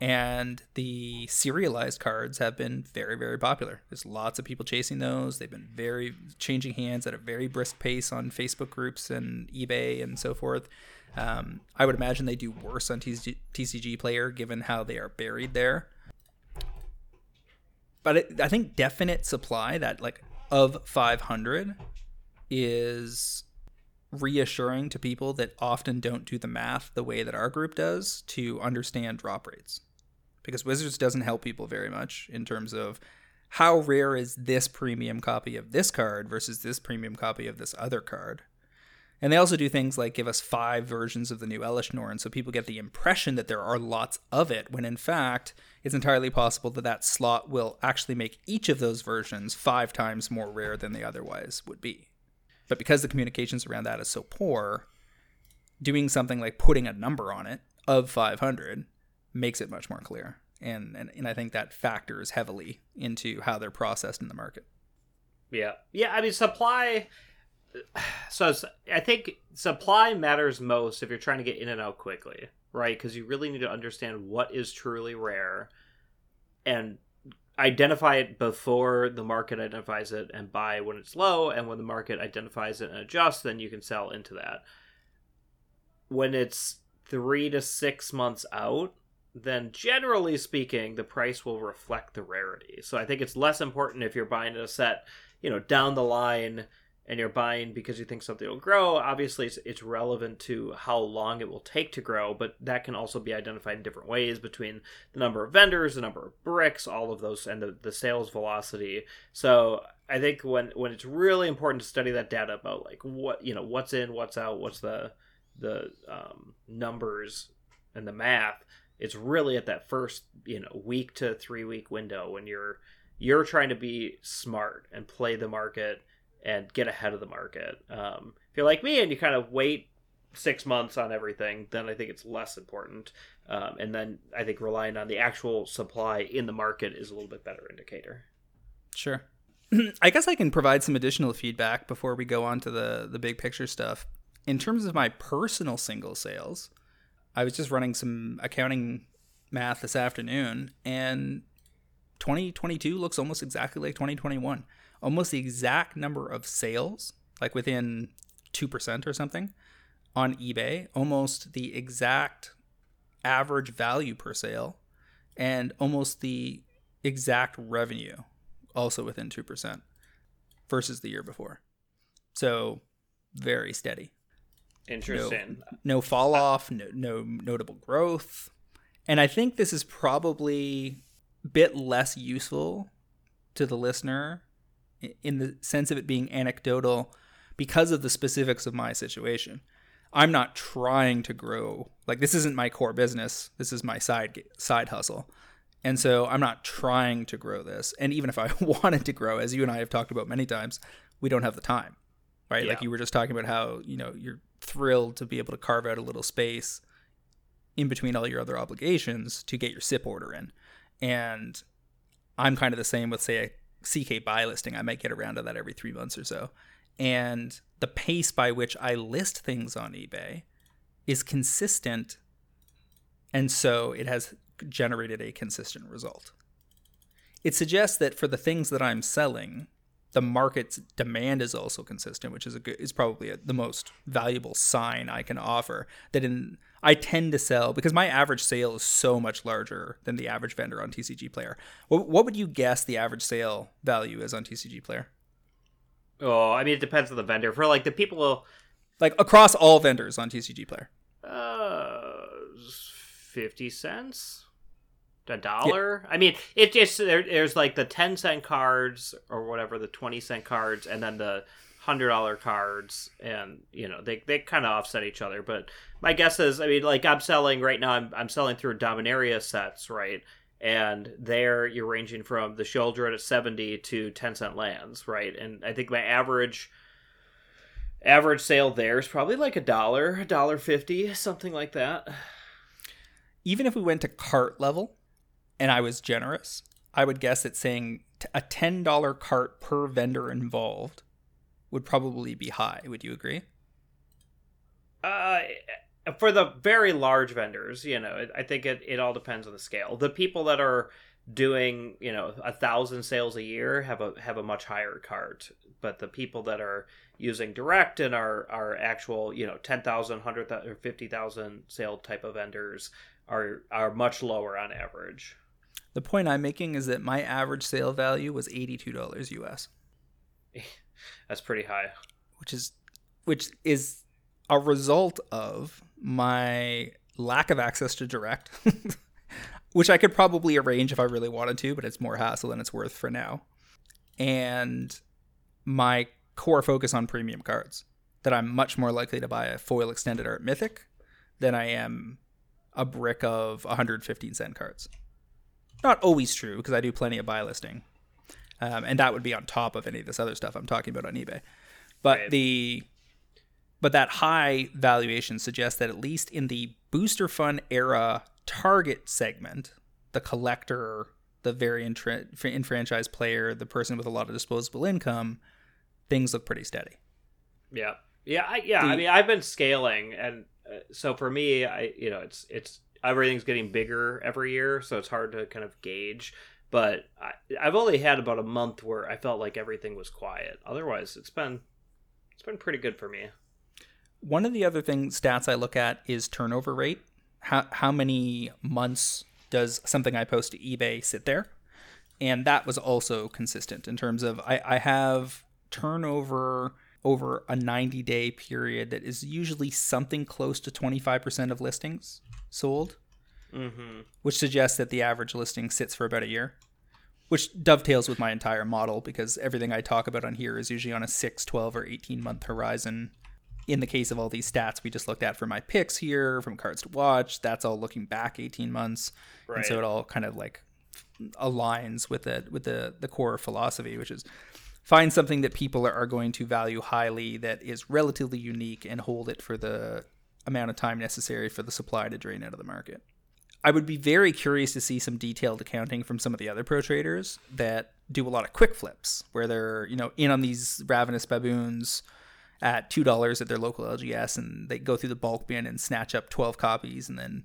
And the serialized cards have been very, very popular. There's lots of people chasing those. They've been very changing hands at a very brisk pace on Facebook groups and eBay and so forth. Um, I would imagine they do worse on TCG, TCG Player given how they are buried there but it, I think definite supply that like of 500 is reassuring to people that often don't do the math the way that our group does to understand drop rates because Wizards doesn't help people very much in terms of how rare is this premium copy of this card versus this premium copy of this other card. And they also do things like give us five versions of the new Elesh Norn, so people get the impression that there are lots of it, when in fact, it's entirely possible that that slot will actually make each of those versions five times more rare than they otherwise would be. But because the communications around that is so poor, doing something like putting a number on it of 500 makes it much more clear. And, and, and I think that factors heavily into how they're processed in the market. Yeah. Yeah. I mean, supply so I think supply matters most if you're trying to get in and out quickly, right? Because you really need to understand what is truly rare and identify it before the market identifies it and buy when it's low. And when the market identifies it and adjusts, then you can sell into that. When it's three to six months out, then generally speaking, the price will reflect the rarity. So I think it's less important if you're buying a set, you know, down the line and you're buying because you think something will grow, obviously it's, it's, relevant to how long it will take to grow, but that can also be identified in different ways between the number of vendors, the number of bricks, all of those, and the, the sales velocity. So I think when when it's really important to study that data about like what you know what's in, what's out, what's the the um, numbers and the math, it's really at that first you know week to three week window when you're you're trying to be smart and play the market and get ahead of the market. Um, if you're like me and you kind of wait six months on everything, then I think it's less important. Um, and then I think relying on the actual supply in the market is a little bit better indicator. Sure. I guess I can provide some additional feedback before we go on to the the big picture stuff. In terms of my personal single sales, I was just running some accounting math this afternoon, and 2022 looks almost exactly like 2021 almost the exact number of sales, like within 2% or something, on eBay, almost the exact average value per sale, and almost the exact revenue, also within 2%, versus the year before. So, very steady. Interesting. No, no fall uh, off, no, no notable growth. And I think this is probably a bit less useful to the listener in the sense of it being anecdotal because of the specifics of my situation. I'm not trying to grow. Like this isn't my core business. This is my side side hustle. And so I'm not trying to grow this. And even if I wanted to grow, as you and I have talked about many times, we don't have the time. Right? Yeah. Like you were just talking about how, you know, you're thrilled to be able to carve out a little space in between all your other obligations to get your SIP order in. And I'm kind of the same with say CK buy listing. I might get around to that every three months or so. And the pace by which I list things on eBay is consistent. And so it has generated a consistent result. It suggests that for the things that I'm selling, the market's demand is also consistent, which is a good, is probably a, the most valuable sign I can offer. That in I tend to sell because my average sale is so much larger than the average vendor on TCG Player. What, what would you guess the average sale value is on TCG Player? Oh, I mean, it depends on the vendor. For like the people, like across all vendors on TCG Player, uh, fifty cents, a dollar. Yeah. I mean, it just there, there's like the ten cent cards or whatever, the twenty cent cards, and then the hundred dollar cards, and you know they they kind of offset each other. But my guess is, I mean, like I'm selling right now, I'm I'm selling through Dominaria sets, right? And there you're ranging from the Sheoldred at seventy to ten cent lands, right? And I think my average average sale there is probably like a dollar, a dollar fifty, something like that. Even if we went to cart level, and I was generous, I would guess it's saying a ten dollar cart per vendor involved would probably be high. Would you agree? Uh, for the very large vendors, you know, I think it, it all depends on the scale. The people that are doing, you know, a thousand sales a year have a have a much higher cart, but the people that are using direct and are are actual, you know, 10,000, 100,000 or 50,000 sale type of vendors are are much lower on average. The point I'm making is that my average sale value was $82 US. That's pretty high. Which is which is a result of my lack of access to direct. which I could probably arrange if I really wanted to, but it's more hassle than it's worth for now. And my core focus on premium cards that I'm much more likely to buy a foil extended art mythic than I am a brick of 115 cent cards. Not always true because I do plenty of buy listing, um, and that would be on top of any of this other stuff I'm talking about on eBay. But Right. the but that high valuation suggests that at least in the booster fun era target segment, the collector, the very enfranchised player, the person with a lot of disposable income, things look pretty steady. Yeah, yeah, I, yeah. I The- mean, I've been scaling, and uh, so for me, I you know, it's it's everything's getting bigger every year, so it's hard to kind of gauge. But I, I've only had about a month where I felt like everything was quiet. Otherwise, it's been it's been pretty good for me. One of the other things stats I look at is turnover rate. How how many months does something I post to eBay sit there? And that was also consistent in terms of I, I have turnover over a 90 day period that is usually something close to 25% of listings sold, Mm-hmm. which suggests that the average listing sits for about a year, which dovetails with my entire model because everything I talk about on here is usually on a 6, 12, or 18 month horizon. In the case of all these stats we just looked at for my picks here, from cards to watch, that's all looking back 18 months. And so it all kind of like aligns with the with the the core philosophy, which is find something that people are going to value highly that is relatively unique and hold it for the amount of time necessary for the supply to drain out of the market. I would be very curious to see some detailed accounting from some of the other pro traders that do a lot of quick flips where they're, you know, in on these ravenous baboons at two dollars at their local LGS and they go through the bulk bin and snatch up twelve copies and then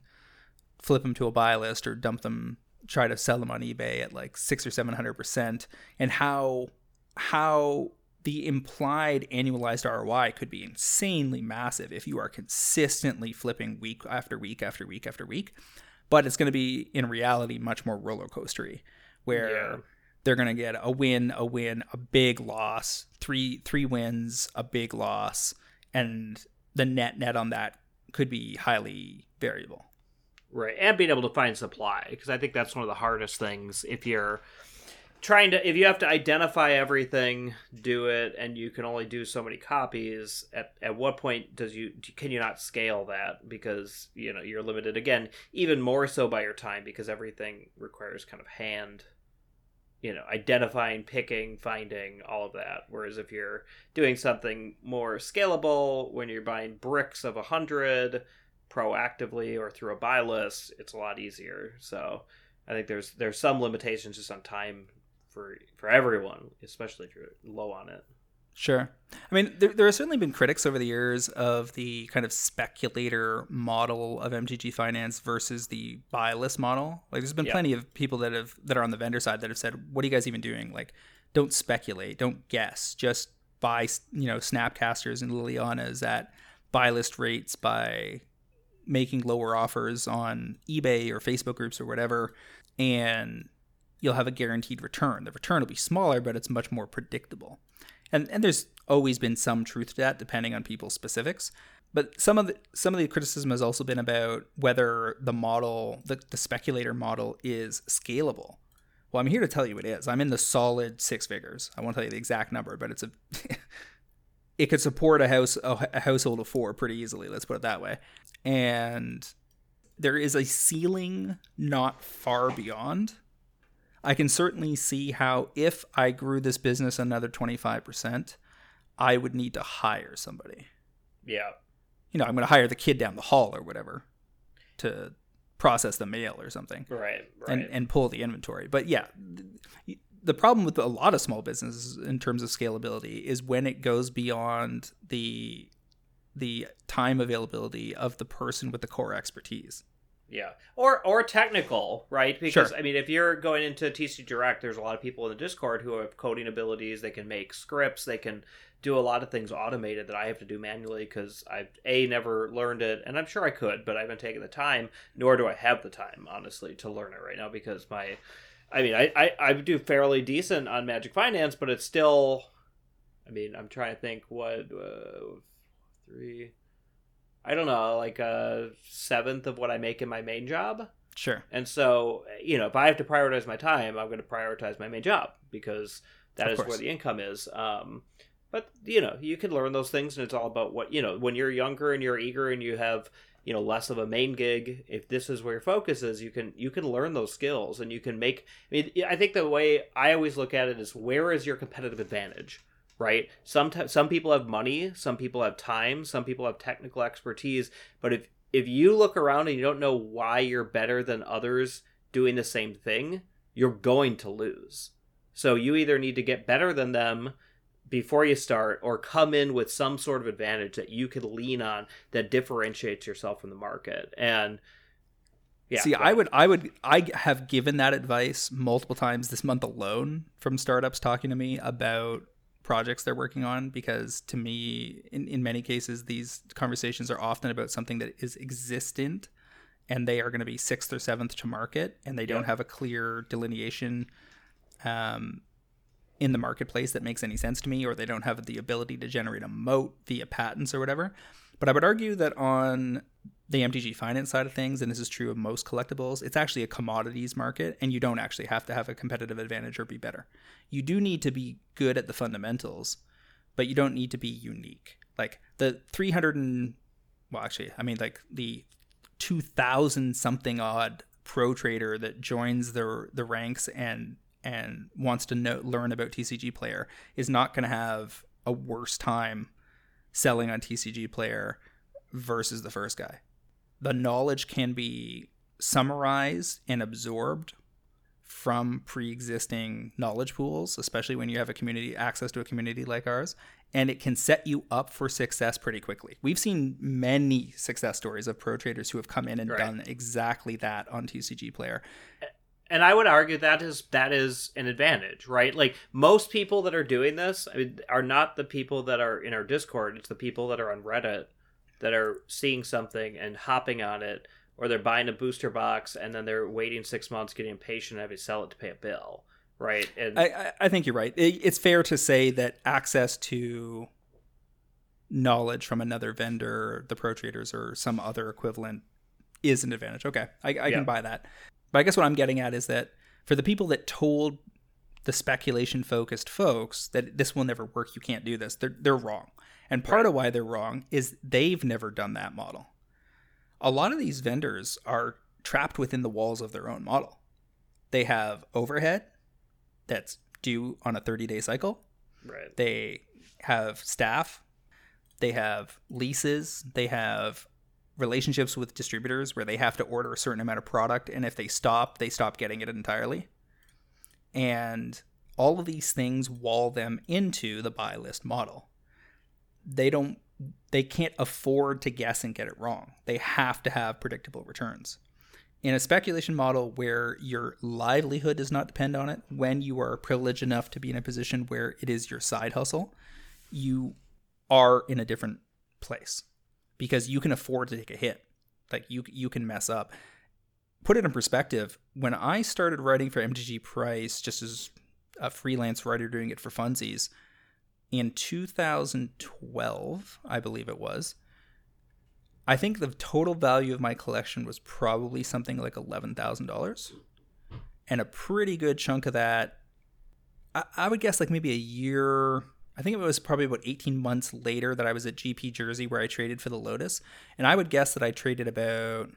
flip them to a buy list or dump them try to sell them on ebay at like six or seven hundred percent and how how the implied annualized roi could be insanely massive if you are consistently flipping week after week after week after week but it's going to be in reality much more roller coastery where Yeah. they're going to get a win a win a big loss three three wins a big loss and the net net on that could be highly variable Right, and being able to find supply because I think that's one of the hardest things. If you're trying to, if you have to identify everything, do it, and you can only do so many copies. At at what point does you can you not scale that because you know you're limited again, even more so by your time because everything requires kind of hand. You know, identifying, picking, finding, all of that. Whereas if you're doing something more scalable, when you're buying bricks of a hundred, proactively or through a buy list, it's a lot easier. So I think there's there's some limitations just on time for for everyone, especially if you're low on it. Sure. I mean, there, there have certainly been critics over the years of the kind of speculator model of MTG finance versus the buy list model. Like, there's been Yeah. plenty of people that have that are on the vendor side that have said, "What are you guys even doing? Like, don't speculate, don't guess, just buy, you know, Snapcasters and Lilianas at buy list rates by making lower offers on eBay or Facebook groups or whatever, and you'll have a guaranteed return. The return will be smaller, but it's much more predictable." and and there's always been some truth to that depending on people's specifics. But some of the some of the criticism has also been about whether the model the, the speculator model is scalable. Well i'm here to tell you it is. I'm in the solid six figures. I won't tell you the exact number but it's a it could support a house a, a household of four pretty easily let's put it that way. And there is a ceiling not far beyond I can certainly see how if I grew this business another 25%, I would need to hire somebody. Yeah. You know, I'm going to hire the kid down the hall or whatever to process the mail or something Right. Right. and, and pull the inventory. But yeah, the problem with a lot of small businesses in terms of scalability is when it goes beyond the the time availability of the person with the core expertise. Yeah, or or technical, right? Because Sure. I mean, if you're going into TCG Direct, there's a lot of people in the Discord who have coding abilities. They can make scripts. They can do a lot of things automated that I have to do manually because I've a never learned it, and I'm sure I could, but I haven't taken the time. Nor do I have the time, honestly, to learn it right now because my, I mean, I I, I do fairly decent on Magic Finance, but it's still, I mean, I'm trying to think what uh, three. I don't know, like a seventh of what I make in my main job. Sure. And so, you know, if I have to prioritize my time, I'm going to prioritize my main job because that Of is course. where the income is. Um, but you know, you can learn those things, and it's all about what you know. When you're younger and you're eager and you have you know less of a main gig, if this is where your focus is, you can you can learn those skills and you can make. I mean, I think the way I always look at it is where is your competitive advantage, right? Sometimes some people have money, some people have time, some people have technical expertise, but if if you look around and you don't know why you're better than others doing the same thing, you're going to lose. So you either need to get better than them before you start or come in with some sort of advantage that you could lean on that differentiates yourself from the market. And yeah. See, I would, I would, I have given that advice multiple times this month alone from startups talking to me about projects they're working on because to me, in, in many cases, these conversations are often about something that is existent and they are going to be sixth or seventh to market and they don't have a clear delineation um, in the marketplace that makes any sense to me or they don't have the ability to generate a moat via patents or whatever. But I would argue that on the MTG finance side of things, and this is true of most collectibles, it's actually a commodities market, and you don't actually have to have a competitive advantage or be better. You do need to be good at the fundamentals, but you don't need to be unique. Like the 300 and, well, actually, I mean, like the 2,000 something odd pro trader that joins the the ranks and and wants to know, learn about TCG Player is not going to have a worse time selling on TCG Player versus the first guy. The knowledge can be summarized and absorbed from pre-existing knowledge pools, especially when you have a community access to a community like ours, and it can set you up for success pretty quickly. We've seen many success stories of pro traders who have come in and Right. done exactly that on TCG Player. and I would argue that is that is an advantage, right? Like most people that are doing this I mean, are not the people that are in our Discord. It's the people that are on Reddit that are seeing something and hopping on it, or they're buying a booster box and then they're waiting six months, getting impatient, and having to sell it to pay a bill, right? And I, I, think you're right. It, it's fair to say that access to knowledge from another vendor, the pro traders, or some other equivalent is an advantage. Okay, I, I Yeah. can buy that. But I guess what I'm getting at is that for the people that told the speculation focused folks that this will never work, you can't do this, they're, they're wrong. And part Right. of why they're wrong is they've never done that model. A lot of these vendors are trapped within the walls of their own model. They have overhead that's due on a 30 day cycle. right, They have staff. They have leases. They have relationships with distributors where they have to order a certain amount of product. And if they stop, they stop getting it entirely. And all of these things wall them into the buy list model. They don't they can't afford to guess and get it wrong. They have to have predictable returns. In a speculation model where your livelihood does not depend on it, when you are privileged enough to be in a position where it is your side hustle, you are in a different place because you can afford to take a hit. Like you you can mess up. Put it in perspective, when I started writing for MTG Price just as a freelance writer doing it for funsies in 2012, I believe it was, I think the total value of my collection was probably something like $11,000. And a pretty good chunk of that, I, I would guess like maybe a year, I think it was probably about 18 months later that I was at GP Jersey where I traded for the Lotus. And I would guess that I traded about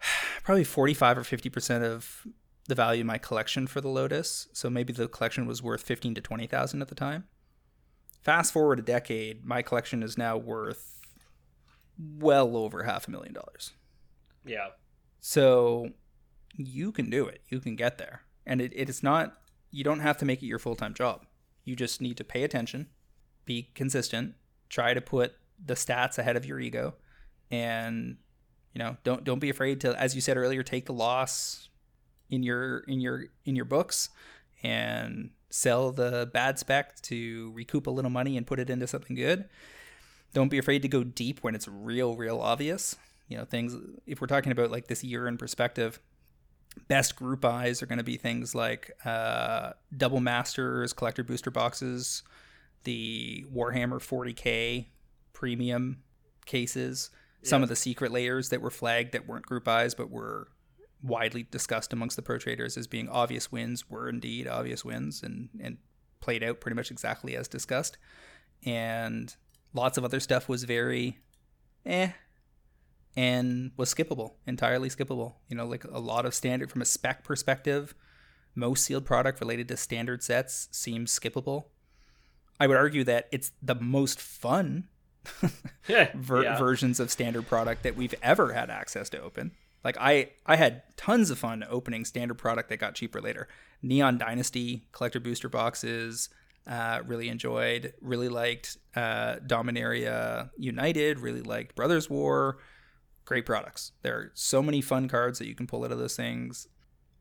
probably 45 or 50% of the value of my collection for the Lotus. So maybe the collection was worth 15 to 20,000 at the time. Fast forward a decade, my collection is now worth well over half a million dollars. yeah, So you can do it. You can get there. And it, it is not, you don't have to make it your full time job. You just need to pay attention, be consistent, try to put the stats ahead of your ego, and you know, don't don't be afraid to, as you said earlier, take the loss in your in your in your books and sell the bad spec to recoup a little money and put it into something good. Don't be afraid to go deep when it's real, real obvious. You know, things if we're talking about like this year in perspective, best group buys are going to be things like uh, double masters, collector booster boxes, the Warhammer 40k premium cases, some of the Secret Lairs that were flagged that weren't group buys but were widely discussed amongst the pro traders as being obvious wins were indeed obvious wins and and played out pretty much exactly as discussed and lots of other stuff was very eh and was skippable entirely skippable you know like a lot of standard from a spec perspective most sealed product related to standard sets seems skippable i would argue that it's the most fun ver- yeah. versions of standard product that we've ever had access to open. Like I, I had tons of fun opening standard product that got cheaper later. Neon Dynasty collector booster boxes, uh, really enjoyed. Really liked uh, Dominaria United. Really liked Brothers War. Great products. There are so many fun cards that you can pull out of those things.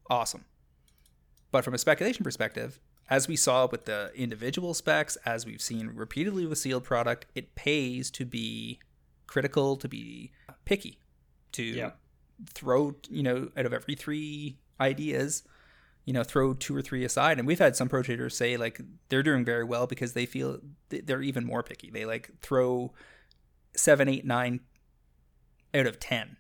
Awesome. But from a speculation perspective, as we saw with the individual specs, as we've seen repeatedly with sealed product, it pays to be critical, to be picky, to Yeah. Throw, you know, out of every three ideas, you know, throw two or three aside. And we've had some pro traders say like they're doing very well because they feel they're even more picky. They like throw seven, eight, nine out of ten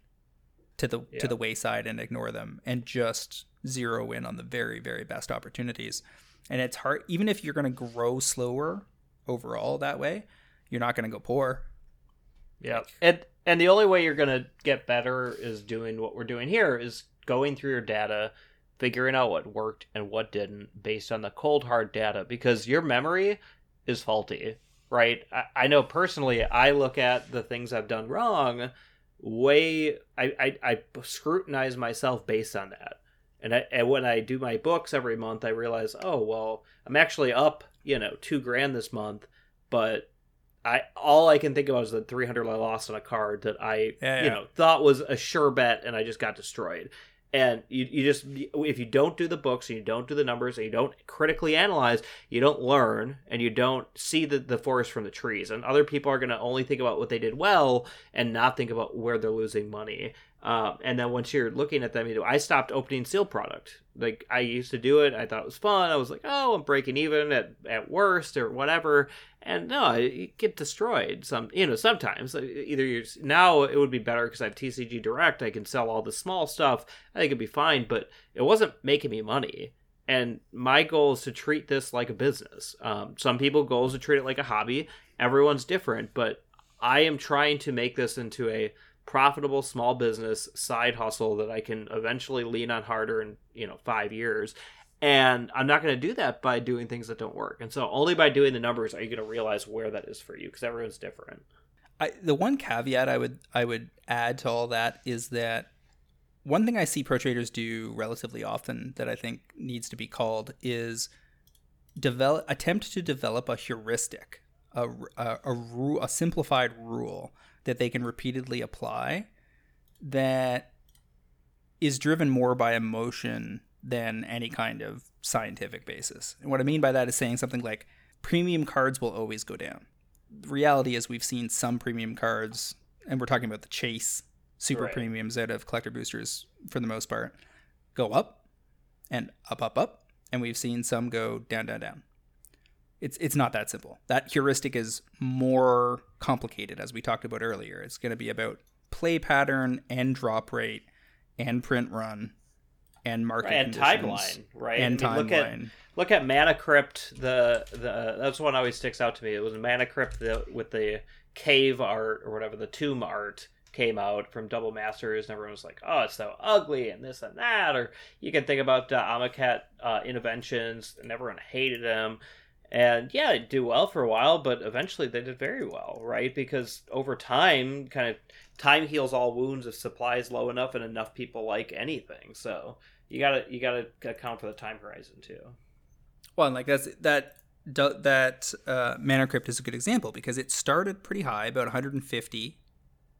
to the Yeah. to the wayside and ignore them and just zero in on the very very best opportunities and it's hard even if you're going to grow slower overall that way you're not going to go poor Yeah. And and the only way you're gonna get better is doing what we're doing here is going through your data, figuring out what worked and what didn't based on the cold hard data because your memory is faulty, right? I, I know personally I look at the things I've done wrong way I, I, I scrutinize myself based on that. And, I, and when I do my books every month, I realize, oh well, I'm actually up, you know, two grand this month, but I all I can think about is the 300 I lost on a card that I Yeah, you yeah. know thought was a sure bet and I just got destroyed. And you, you just if you don't do the books and you don't do the numbers and you don't critically analyze, you don't learn and you don't see the, the forest from the trees. And other people are going to only think about what they did well and not think about where they're losing money. Um, and then once you're looking at them, you know, I stopped opening seal product. Like I used to do it. I thought it was fun. I was like, oh, I'm breaking even at, at worst or whatever. And no, you get destroyed. Some, you know, sometimes either you're now it would be better because I have TCG Direct. I can sell all the small stuff. I think it'd be fine, but it wasn't making me money. And my goal is to treat this like a business. Um, some people goals to treat it like a hobby. Everyone's different, but I am trying to make this into a profitable small business side hustle that I can eventually lean on harder in, you know, 5 years. And I'm not going to do that by doing things that don't work. And so only by doing the numbers are you going to realize where that is for you because everyone's different. I, the one caveat I would I would add to all that is that one thing I see pro traders do relatively often that I think needs to be called is develop attempt to develop a heuristic, a a, a, a simplified rule that they can repeatedly apply that is driven more by emotion than any kind of scientific basis. And what I mean by that is saying something like premium cards will always go down. The reality is we've seen some premium cards, and we're talking about the chase super Right. premiums out of collector boosters for the most part, go up and up, up, up, and we've seen some go down, down, down. It's it's not that simple. That heuristic is more complicated, as we talked about earlier. It's going to be about play pattern and drop rate and print run and market and timeline, right? and I mean, look at look at Mana Crypt. The the that's one always sticks out to me. It was Mana Crypt the, with the cave art or whatever the tomb art came out from Double Masters, and everyone was like, "Oh, it's so ugly," and this and that. Or you can think about uh, Amonkhet uh, Invocations, and everyone hated them. And yeah, it do well for a while, but eventually they did very well, right? Because over time, kind of time heals all wounds if supply is low enough and enough people like anything. So you gotta you gotta account for the time horizon too. Well, and like that's that that uh, Mana Crypt is a good example because it started pretty high, about 150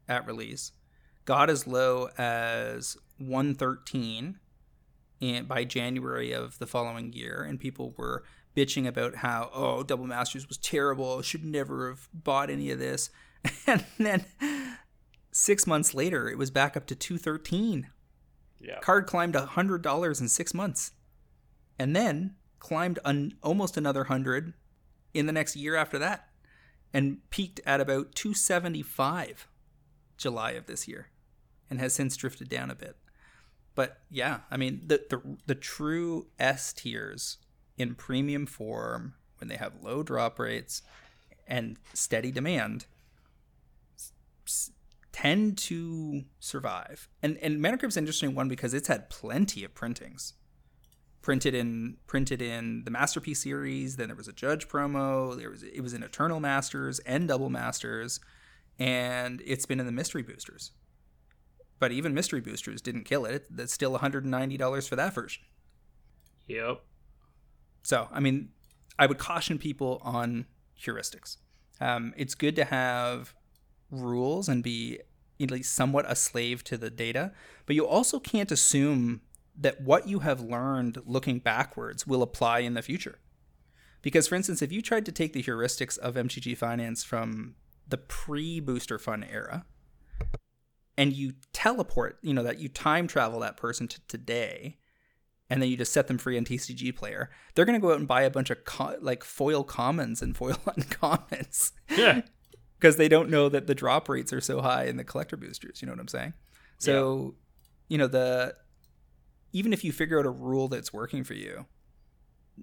at release, got as low as 113 in, by January of the following year, and people were bitching about how oh Double Masters was terrible, should never have bought any of this, and then six months later it was back up to 213 Yeah. card climbed a $100 in six months and then climbed an, almost another 100 in the next year after that and peaked at about 275 July of this year and has since drifted down a bit. But yeah, I mean the the, the true S tiers in premium form when they have low drop rates and steady demand tend to survive. And and Mana Crypt's an interesting one because it's had plenty of printings. Printed in printed in the Masterpiece series, then there was a Judge promo, there was it was in Eternal Masters and Double Masters, and it's been in the Mystery Boosters. But even Mystery Boosters didn't kill it. That's still $190 for that version. Yep. So, I mean, I would caution people on heuristics. Um, it's good to have rules and be at least somewhat a slave to the data, but you also can't assume that what you have learned looking backwards will apply in the future. Because, for instance, if you tried to take the heuristics of MTG Finance from the pre Booster fun era and you teleport, you know, that you time travel that person to today, and then you just set them free on TCG Player, they're going to go out and buy a bunch of co- like foil commons and foil uncommons. Yeah because they don't know that the drop rates are so high in the collector boosters. You know what I'm saying? So, yeah. you know the even if you figure out a rule that's working for you,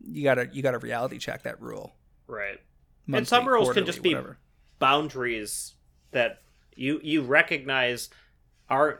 you gotta you gotta reality check that rule. Right. Monthly, and some rules can just be whatever. boundaries that you you recognize aren't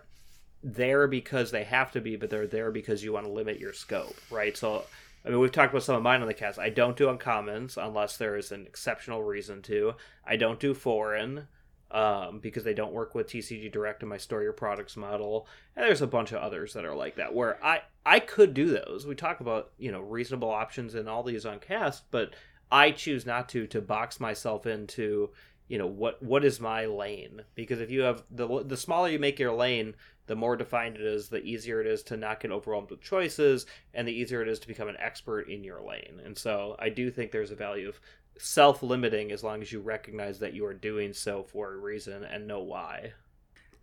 there because they have to be, but they're there because you want to limit your scope, right? So I mean, we've talked about some of mine on the cast. I don't do uncommons unless there is an exceptional reason to. I don't do foreign um, because they don't work with TCG Direct in my store your products model. And there's a bunch of others that are like that where I I could do those. We talk about you know reasonable options and all these on cast, but I choose not to to box myself into you know what what is my lane because if you have the the smaller you make your lane the more defined it is, the easier it is to not get overwhelmed with choices, and the easier it is to become an expert in your lane. And so I do think there's a value of self limiting as long as you recognize that you are doing so for a reason and know why.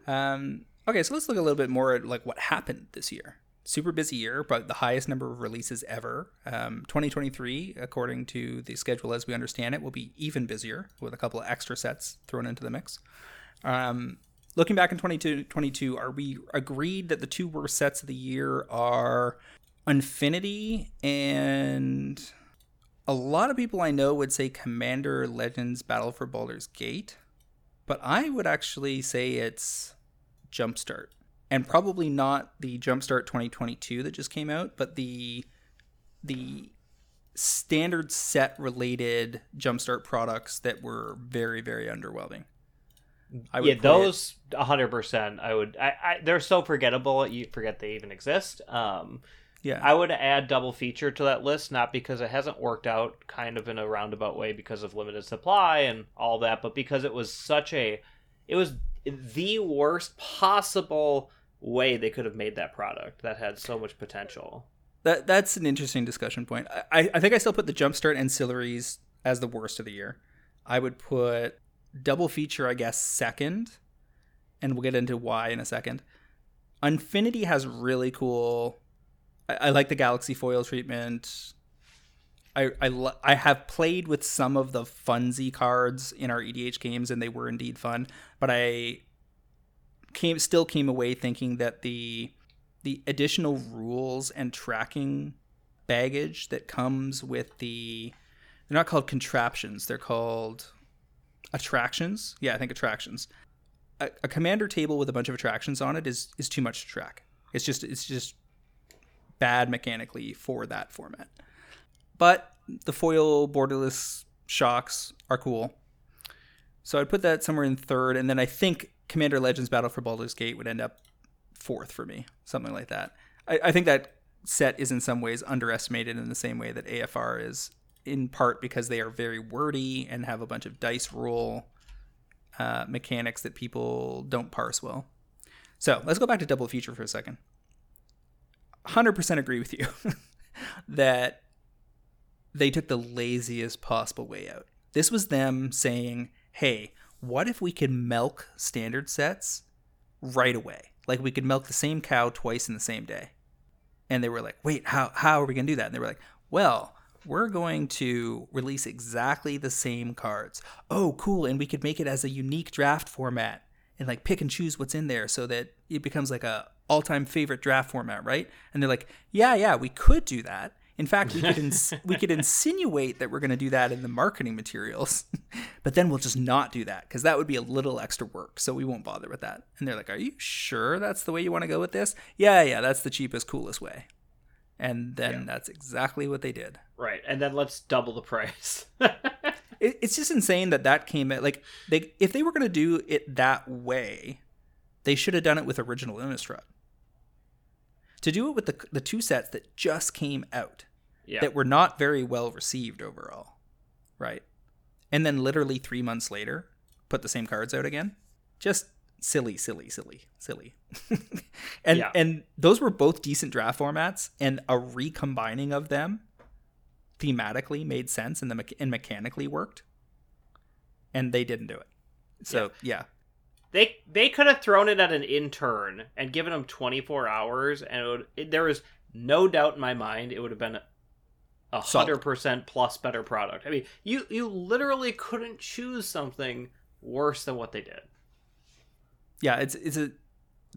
Um, okay, so let's look a little bit more at like what happened this year. Super busy year, but the highest number of releases ever. Um, 2023, according to the schedule as we understand it, will be even busier with a couple of extra sets thrown into the mix. Um, looking back in 2022, are we agreed that the two worst sets of the year are Unfinity and a lot of people I know would say Commander Legends Battle for Baldur's Gate, but I would actually say it's Jumpstart. And probably not the Jumpstart 2022 that just came out, but the the standard set related Jumpstart products that were very very underwhelming yeah, those hundred percent. I would. I, I, they're so forgettable. You forget they even exist. Um, yeah, I would add double feature to that list, not because it hasn't worked out, kind of in a roundabout way because of limited supply and all that, but because it was such a, it was the worst possible way they could have made that product that had so much potential. That that's an interesting discussion point. I, I think I still put the Jumpstart ancillaries as the worst of the year. I would put double feature, I guess, second, and we'll get into why in a second. Unfinity has really cool. I, I like the Galaxy foil treatment. I, I, I have played with some of the funsy cards in our EDH games, and they were indeed fun. But I came still came away thinking that the the additional rules and tracking baggage that comes with the they're not called contraptions they're called attractions. Yeah, I think attractions. A, a, commander table with a bunch of attractions on it is is too much to track. It's just it's just bad mechanically for that format. But the foil borderless shocks are cool. So I'd put that somewhere in third, and then I think Commander Legends Battle for Baldur's Gate would end up fourth for me, something like that. I, I think that set is in some ways underestimated in the same way that AFR is in part because they are very wordy and have a bunch of dice roll uh, mechanics that people don't parse well. So let's go back to double feature for a second. 100% agree with you that they took the laziest possible way out. This was them saying, hey, what if we could milk standard sets right away? Like we could milk the same cow twice in the same day. And they were like, wait, how, how are we going to do that? And they were like, well, we're going to release exactly the same cards. Oh, cool. And we could make it as a unique draft format. and like pick and choose what's in there so that it becomes like a all-time favorite draft format, right? And they're like, "Yeah, yeah, we could do that." In fact, we could ins- we could insinuate that we're going to do that in the marketing materials, but then we'll just not do that because that would be a little extra work. So we won't bother with that. And they're like, "Are you sure that's the way you want to go with this?" Yeah, yeah, that's the cheapest, coolest way. And then Yeah. that's exactly what they did. Right, and then let's double the price. It, it's just insane that that came at like they if they were going to do it that way, they should have done it with original Innistrad. To do it with the the two sets that just came out yeah, that were not very well received overall, right? And then literally three months later, put the same cards out again. Just silly, silly, silly, silly. and Yeah. and those were both decent draft formats, and a recombining of them thematically made sense and the mecha- and mechanically worked. And they didn't do it. So yeah, they they could have thrown it at an intern and given him 24 hours, and it would, it, there is no doubt in my mind it would have been a hundred percent plus better product. I mean, you you literally couldn't choose something worse than what they did. yeah, it's it's a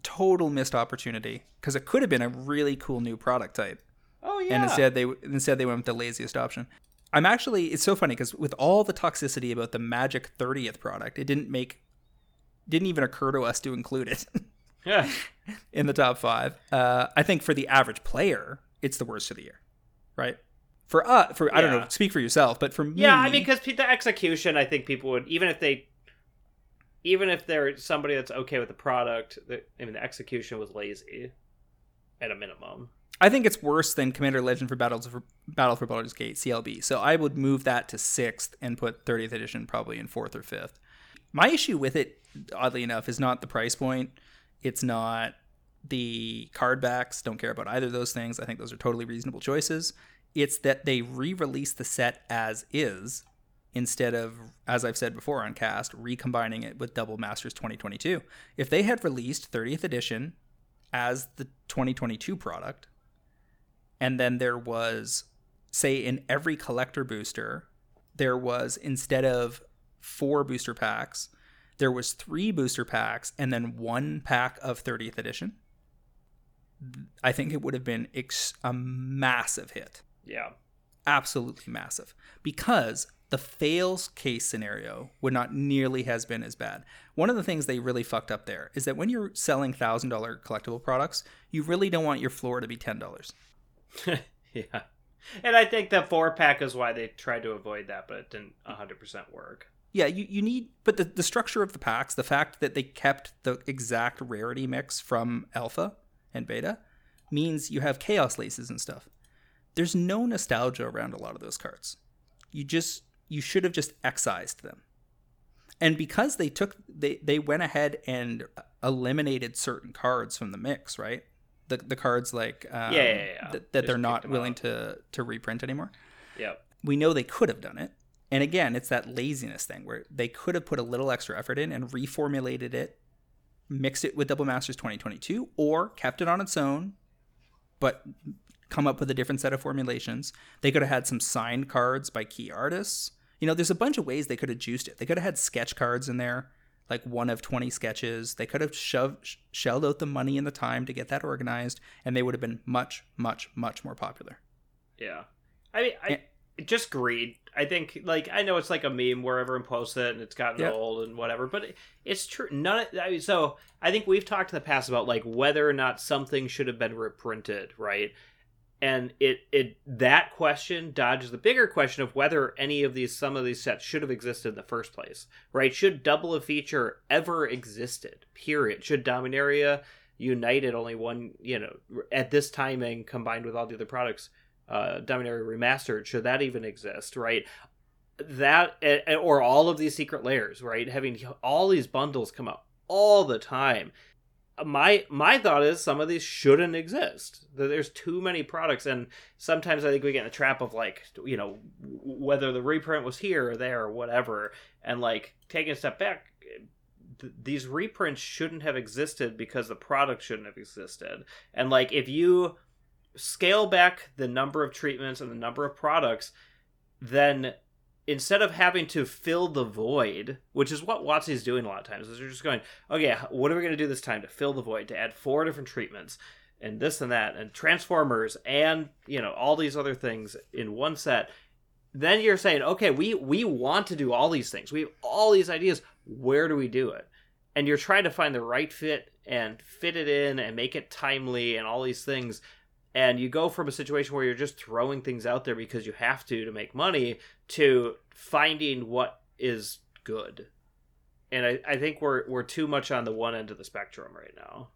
total missed opportunity because it could have been a really cool new product type. Oh yeah, and instead they instead they went with the laziest option. I'm actually it's so funny because with all the toxicity about the Magic 30th product, it didn't make didn't even occur to us to include it yeah. in the top five. Uh, I think for the average player, it's the worst of the year, right? For uh, for I don't know, speak for yourself, but for me, Yeah, I mean, because the execution, I think people would even if they, even if they're somebody that's okay with the product, the, I mean, the execution was lazy, at a minimum. I think it's worse than Commander Legend for Battles for Battle for Baldur's Gate CLB. So I would move that to sixth and put 30th edition probably in fourth or fifth. My issue with it, oddly enough, is not the price point. It's not the card backs. Don't care about either of those things. I think those are totally reasonable choices. It's that they re-release the set as is instead of, as I've said before on cast, recombining it with Double Masters 2022. If they had released 30th edition as the 2022 product, and then there was say in every collector booster there was instead of four booster packs there was three booster packs and then one pack of 30th edition i think it would have been ex- a massive hit Yeah, absolutely massive because the fails case scenario would not nearly has been as bad. One of the things they really fucked up there is that when you're selling thousand dollar collectible products, you really don't want your floor to be ten dollars. yeah, and I think the four pack is why they tried to avoid that, but it didn't hundred percent work. Yeah, you, you need but the, the structure of the packs, the fact that they kept the exact rarity mix from alpha and beta means you have chaos laces and stuff. There's no nostalgia around a lot of those cards. You just you should have just excised them. And because they took they they went ahead and eliminated certain cards from the mix, right? The the cards like um, Yeah, yeah, yeah. that, that they're not willing out. to to reprint anymore Yep. we know they could have done it. And again, it's that laziness thing where they could have put a little extra effort in and reformulated it, mixed it with Double Masters 2022, or kept it on its own, but come up with a different set of formulations. They could have had some signed cards by key artists. You know, there's a bunch of ways they could have juiced it. They could have had sketch cards in there, like one of 20 sketches. They could have shoved, sh- shelled out the money and the time to get that organized, and they would have been much, much, much more popular. Yeah. I mean, I just greed. I think, like, I know it's like a meme where everyone posts it and it's gotten Yeah. old and whatever, but it, it's true. None. Of, I mean, so I think we've talked in the past about like whether or not something should have been reprinted, right? And it it that question dodges the bigger question of whether any of these some of these sets should have existed in the first place, right? Should double a feature ever existed? Period. Should Dominaria United only one, you know, at this timing combined with all the other products uh, Dominaria Remastered, should that even exist, right? That or all of these Secret Lairs, right? Having all these bundles come out all the time. My my thought is some of these shouldn't exist. That There's too many products, and sometimes I think we get in the trap of like, you know, whether the reprint was here or there or whatever, and like taking a step back, th- these reprints shouldn't have existed because the product shouldn't have existed. And like if you scale back the number of treatments and the number of products, then instead of having to fill the void, which is what WotC's doing a lot of times, is they're just going, okay, what are we going to do this time to fill the void, to add four different treatments, and this and that, and Transformers, and, you know, all these other things in one set. Then you're saying, okay, we, we want to do all these things. We have all these ideas. Where do we do it? And you're trying to find the right fit and fit it in and make it timely and all these things and you go from a situation where you're just throwing things out there because you have to to make money to finding what is good. And I, I think we're we're too much on the one end of the spectrum right now.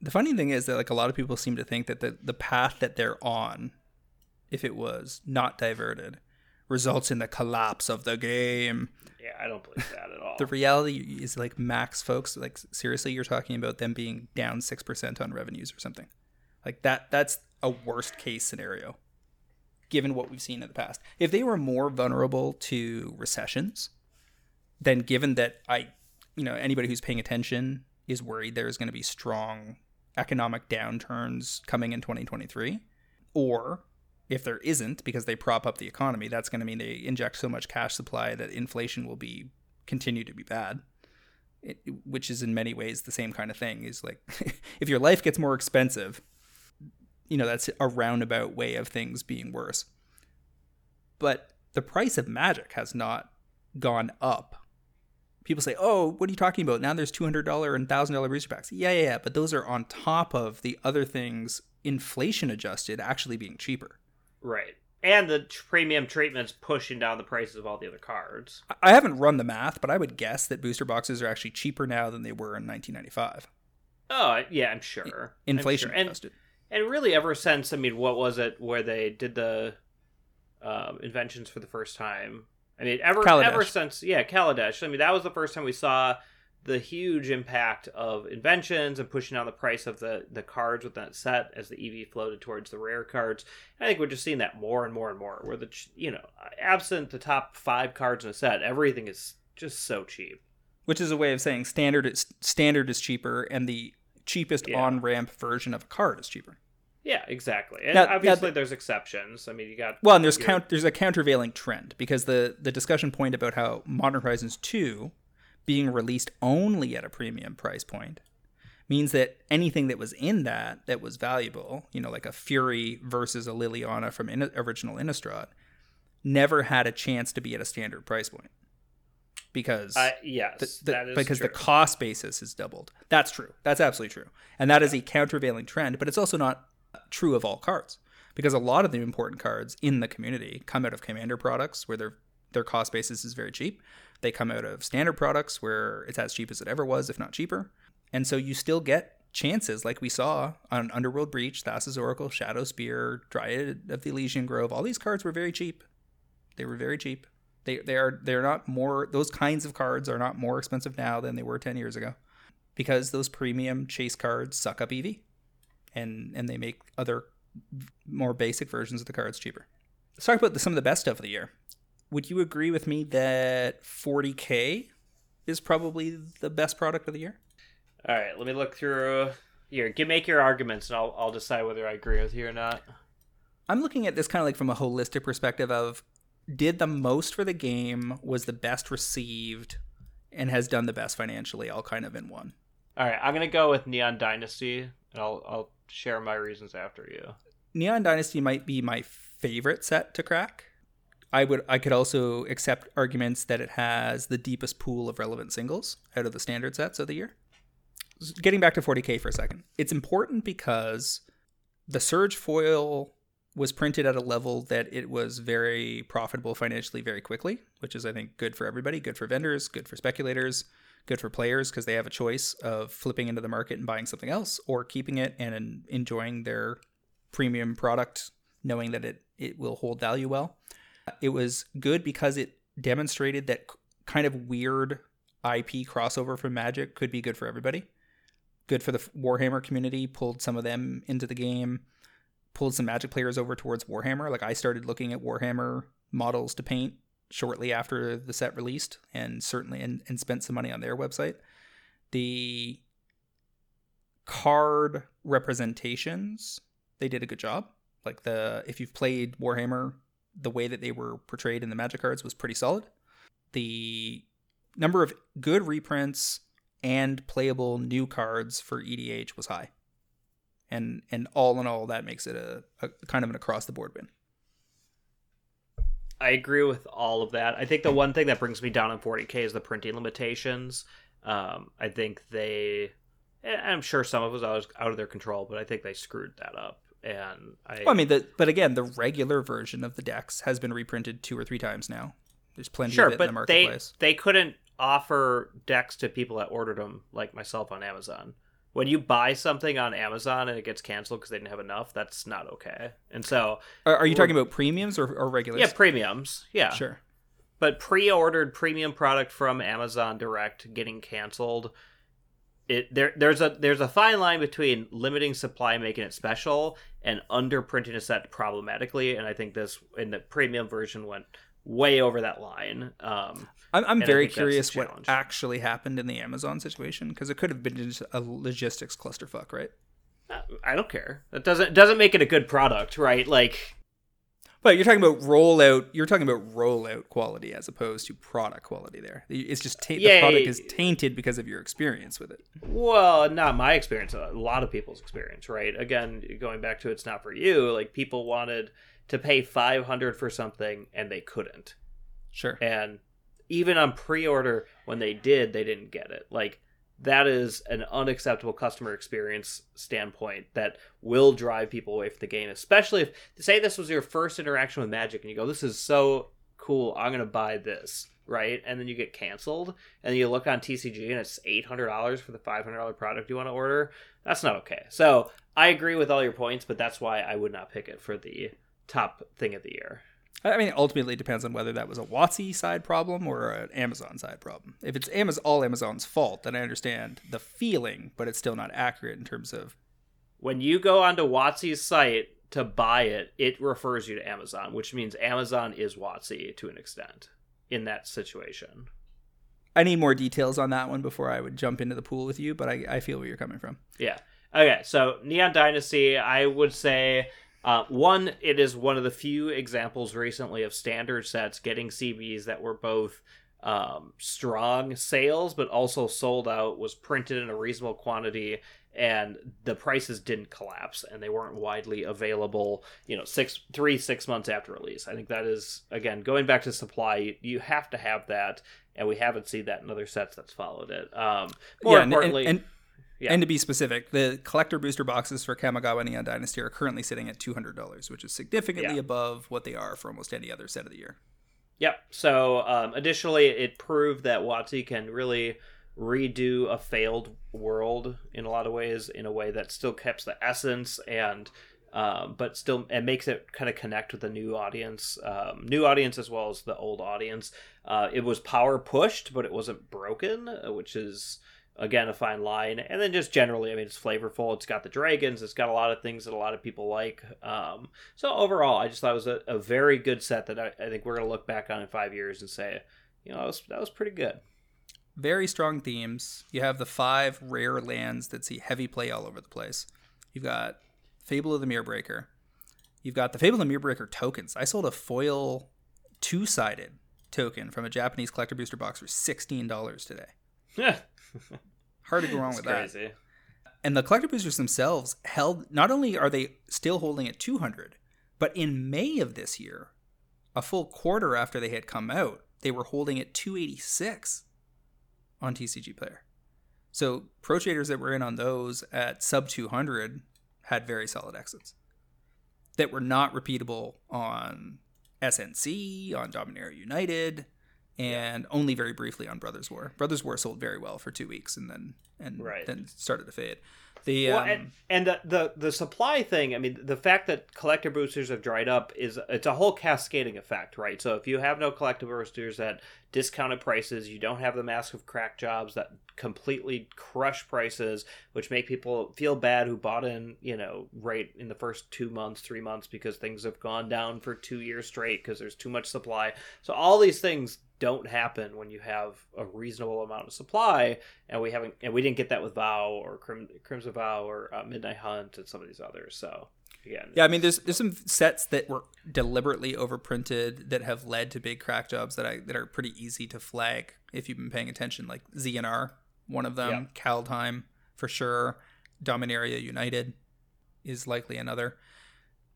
The funny thing is that like a lot of people seem to think that the, the path that they're on if it was not diverted results in the collapse of the game. Yeah i don't believe that at all. The reality is like max folks like seriously you're talking about them being down 6% on revenues or something like that that's a worst case scenario given what we've seen in the past. If they were more vulnerable to recessions, then given that I you know, anybody who's paying attention is worried there's going to be strong economic downturns coming in 2023 or if there isn't because they prop up the economy that's going to mean they inject so much cash supply that inflation will be continue to be bad it, which is in many ways the same kind of thing is like if your life gets more expensive you know, that's a roundabout way of things being worse. But the price of magic has not gone up. People say, "Oh, what are you talking about? Now there's two hundred dollar and thousand dollar booster packs." Yeah, yeah, yeah, but those are on top of the other things, inflation adjusted, actually being cheaper. Right, and the premium treatments pushing down the prices of all the other cards. I haven't run the math, but I would guess that booster boxes are actually cheaper now than they were in 1995. Oh yeah, I'm sure. Inflation I'm sure. adjusted. And- really ever since i mean what was it where they did the uh, inventions for the first time? I mean ever Kaladesh. ever since yeah kaladesh. I mean that was the first time we saw the huge impact of inventions and pushing down the price of the the cards with that set as the ev floated towards the rare cards. I think we're just seeing that more and more and more where the you know absent the top five cards in a set everything is just so cheap. Which is a way of saying standard is standard is cheaper and the cheapest yeah. on ramp version of a card is cheaper. Yeah, exactly. And now, obviously, now, there's exceptions. I mean, you got well, and there's your... count. There's a countervailing trend because the the discussion point about how Modern Horizons two being released only at a premium price point means that anything that was in that that was valuable, you know, like a Fury versus a Liliana from in, original Innistrad, never had a chance to be at a standard price point because uh, yes, the, the, because true. the cost basis is doubled. That's true. That's absolutely true, and that yeah. is a countervailing trend. But it's also not true of all cards because a lot of the important cards in the community come out of commander products where their their cost basis is very cheap. They come out of standard products where it's as cheap as it ever was, if not cheaper. And so you still get chances like we saw on Underworld Breach, Thassa's Oracle, Shadowspear, Dryad of the Elysian Grove. All these cards were very cheap. They were very cheap. They they are they're not more those kinds of cards are not more expensive now than they were 10 years ago because those premium chase cards suck up EV and and they make other more basic versions of the cards cheaper. Let's talk about the, some of the best stuff of the year. Would you agree with me that 40k is probably the best product of the year? All right, let me look through here. Give make your arguments, and I'll I'll decide whether I agree with you or not. I'm looking at this kind of like from a holistic perspective of did the most for the game, was the best received, and has done the best financially, all kind of in one. All right, I'm gonna go with Neon Dynasty, and I'll I'll share my reasons after you. Neon Dynasty might be my favorite set to crack. I would I could also accept arguments that it has the deepest pool of relevant singles out of the standard sets of the year. Getting back to 40k for a second. It's important because the Surge foil was printed at a level that it was very profitable financially very quickly, which is I think good for everybody, good for vendors, good for speculators, good for players because they have a choice of flipping into the market and buying something else or keeping it and enjoying their premium product knowing that it it will hold value well. It was good because it demonstrated that kind of weird IP crossover from Magic could be good for everybody. Good for the Warhammer community, pulled some of them into the game pulled some Magic players over towards Warhammer. Like I started looking at Warhammer models to paint shortly after the set released, and certainly and, and spent some money on their website. The card representations they did a good job. Like the if you've played Warhammer the way that they were portrayed in the Magic cards was pretty solid. The number of good reprints and playable new cards for EDH was high. And and all in all, that makes it a, a kind of an across the board win. I agree with all of that. I think the one thing that brings me down on 40k is the printing limitations. Um, I think they, I'm sure some of it was out of their control, but I think they screwed that up. And I, well, I mean, the, but again, the regular version of the decks has been reprinted two or three times now. There's plenty sure, of it but in the marketplace. They, they couldn't offer decks to people that ordered them, like myself on Amazon when you buy something on Amazon and it gets canceled because they didn't have enough, that's not okay. And so, are, are you talking about premiums or, or regulars? Yeah, premiums. Yeah, sure. But pre-ordered premium product from Amazon Direct getting canceled, it there there's a there's a fine line between limiting supply, making it special, and underprinting a set problematically. And I think this in the premium version went way over that line. Um, I'm, I'm very curious what actually happened in the Amazon situation because it could have been just a logistics clusterfuck, right? I don't care. That doesn't doesn't make it a good product, right? Like, but you're talking about rollout. You're talking about rollout quality as opposed to product quality. There, it's just ta- the product is tainted because of your experience with it. Well, not my experience. A lot of people's experience, right? Again, going back to it's not for you. Like people wanted to pay 500 for something and they couldn't. Sure. And even on pre-order when they did they didn't get it like that is an unacceptable customer experience standpoint that will drive people away from the game especially if say this was your first interaction with magic and you go this is so cool i'm going to buy this right and then you get canceled and you look on tcg and it's $800 for the $500 product you want to order that's not okay so i agree with all your points but that's why i would not pick it for the top thing of the year I mean, ultimately, it depends on whether that was a WotC side problem or an Amazon side problem. If it's Amazon, all Amazon's fault, then I understand the feeling, but it's still not accurate in terms of. When you go onto WotC's site to buy it, it refers you to Amazon, which means Amazon is WotC to an extent in that situation. I need more details on that one before I would jump into the pool with you, but I, I feel where you're coming from. Yeah. Okay, so Neon Dynasty, I would say uh, one, it is one of the few examples recently of standard sets getting CBs that were both um, strong sales, but also sold out, was printed in a reasonable quantity, and the prices didn't collapse, and they weren't widely available. You know, six, three, six months after release. I think that is again going back to supply. You, you have to have that, and we haven't seen that in other sets that's followed it. Um, more yeah, importantly. And, and, and yeah. And to be specific, the collector booster boxes for Kamigawa Neon Dynasty are currently sitting at two hundred dollars, which is significantly yeah. above what they are for almost any other set of the year. Yep. So, um, additionally, it proved that WotC can really redo a failed world in a lot of ways, in a way that still keeps the essence and, um, but still it makes it kind of connect with the new audience, um, new audience as well as the old audience. Uh, it was power pushed, but it wasn't broken, uh, which is again a fine line. And then just generally i mean it's flavorful. It's got the dragons. It's got a lot of things that a lot of people like. Um, so overall i just thought it was a, a very good set that I, I think we're going to look back on in five years and say you know that was, that was pretty good. Very strong themes. You have the five rare lands that see heavy play all over the place. You've got fable of the mirrorbreaker you've got the fable of the mirrorbreaker tokens. I sold a foil two-sided token from a japanese collector booster box for $16 today. yeah Hard to go wrong with crazy. that. And the collector boosters themselves held. Not only are they still holding at 200, but in May of this year, a full quarter after they had come out, they were holding at 286 on TCG Player. So pro traders that were in on those at sub 200 had very solid exits that were not repeatable on SNC, on Dominaria United, and yeah. only very briefly on Brothers War. Brothers War sold very well for two weeks and then and right. then started to fade. The well, um, and, and the, the the supply thing. I mean, the fact that collector boosters have dried up is it's a whole cascading effect, right? So if you have no collector boosters at discounted prices, you don't have the massive crack jobs that completely crush prices, which make people feel bad who bought in, you know, right in the first two months, three months because things have gone down for two years straight because there's too much supply. So all these things don't happen when you have a reasonable amount of supply and we haven't and we didn't get that with vow or Crim, crimson vow or uh, midnight hunt and some of these others so again. Yeah, I mean, there's there's some sets that were deliberately overprinted that have led to big crack jobs that I that are pretty easy to flag if you've been paying attention. Like ZNR, one of them, Yep. Kaldheim for sure, Dominaria United is likely another.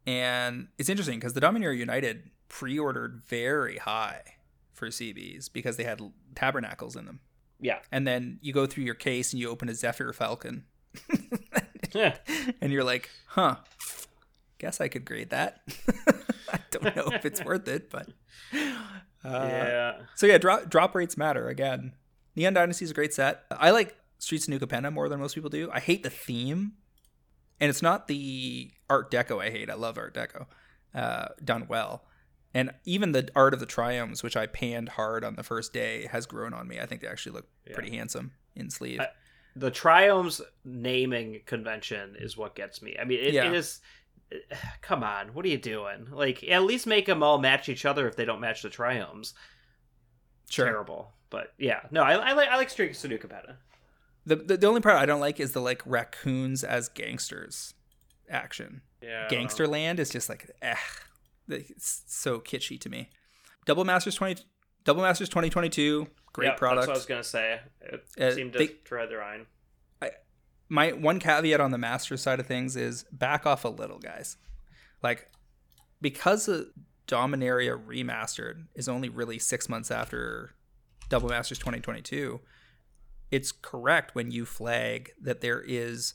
And it's interesting because the Dominaria United pre-ordered very high for CBs because they had tabernacles in them. Yeah. And then you go through your case and you open a Zephyr Falcon. Yeah. and you're like, huh, guess I could grade that. I don't know if it's worth it, but. Uh, yeah. So yeah, drop drop rates matter again. Neon Dynasty is a great set. I like Streets of New Capenna more than most people do. I hate the theme, and it's not the Art Deco I hate. I love Art Deco, uh, done well, and even the art of the Triomes, which I panned hard on the first day, has grown on me. I think they actually look Yeah. pretty handsome in sleeve. I- The Triomes naming convention is what gets me. I mean, it, Yeah. it is. Come on, what are you doing? Like, at least make them all match each other if they don't match the Triomes. sure. Terrible, but yeah, no, I, I like I like Streets of New Capenna. The, the the only part I don't like is the like raccoons as gangsters action. Yeah. Gangster Land is just like eh, it's so kitschy to me. Double Masters twenty Double Masters twenty twenty two, great Yep, product. That's what I was gonna say. It Uh, seemed to they- tread their line. My one caveat on the Masters side of things is back off a little, guys. Like because the Dominaria remastered is only really six months after Double Masters twenty twenty two. It's correct when you flag that there is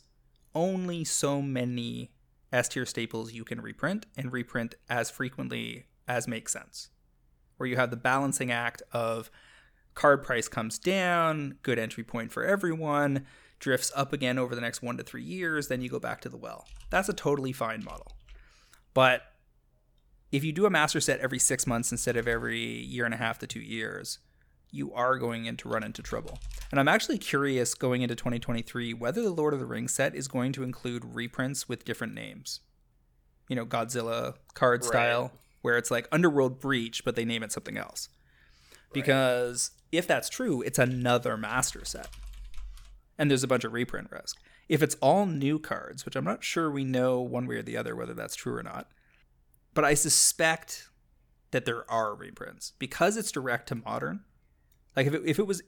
only so many S tier staples you can reprint and reprint as frequently as makes sense. Where you have the balancing act of card price comes down, good entry point for everyone, drifts up again over the next one to three years, then you go back to the well. That's a totally fine model. But if you do a master set every six months instead of every year and a half to two years, you are going in to run into trouble. And I'm actually curious going into 2023 whether the Lord of the Rings set is going to include reprints with different names. You know, Godzilla card Right. style, where it's like Underworld Breach, but they name it something else. Because if that's true, it's another master set. And there's a bunch of reprint risk. If it's all new cards, which I'm not sure we know one way or the other whether that's true or not, but I suspect that there are reprints because it's direct to modern. Like if it, if it was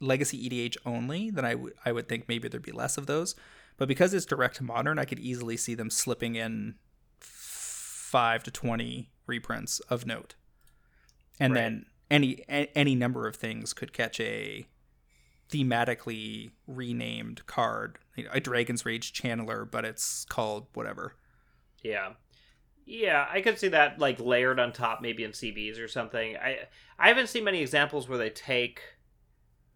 legacy EDH only, then I would I would think maybe there'd be less of those. But because it's direct to modern, I could easily see them slipping in five to twenty reprints of note, and Right. then any any number of things could catch a thematically renamed card, you know, a Dragon's Rage Channeler, but it's called whatever. Yeah. Yeah, I could see that like layered on top maybe in CBs or something. I I haven't seen many examples where they take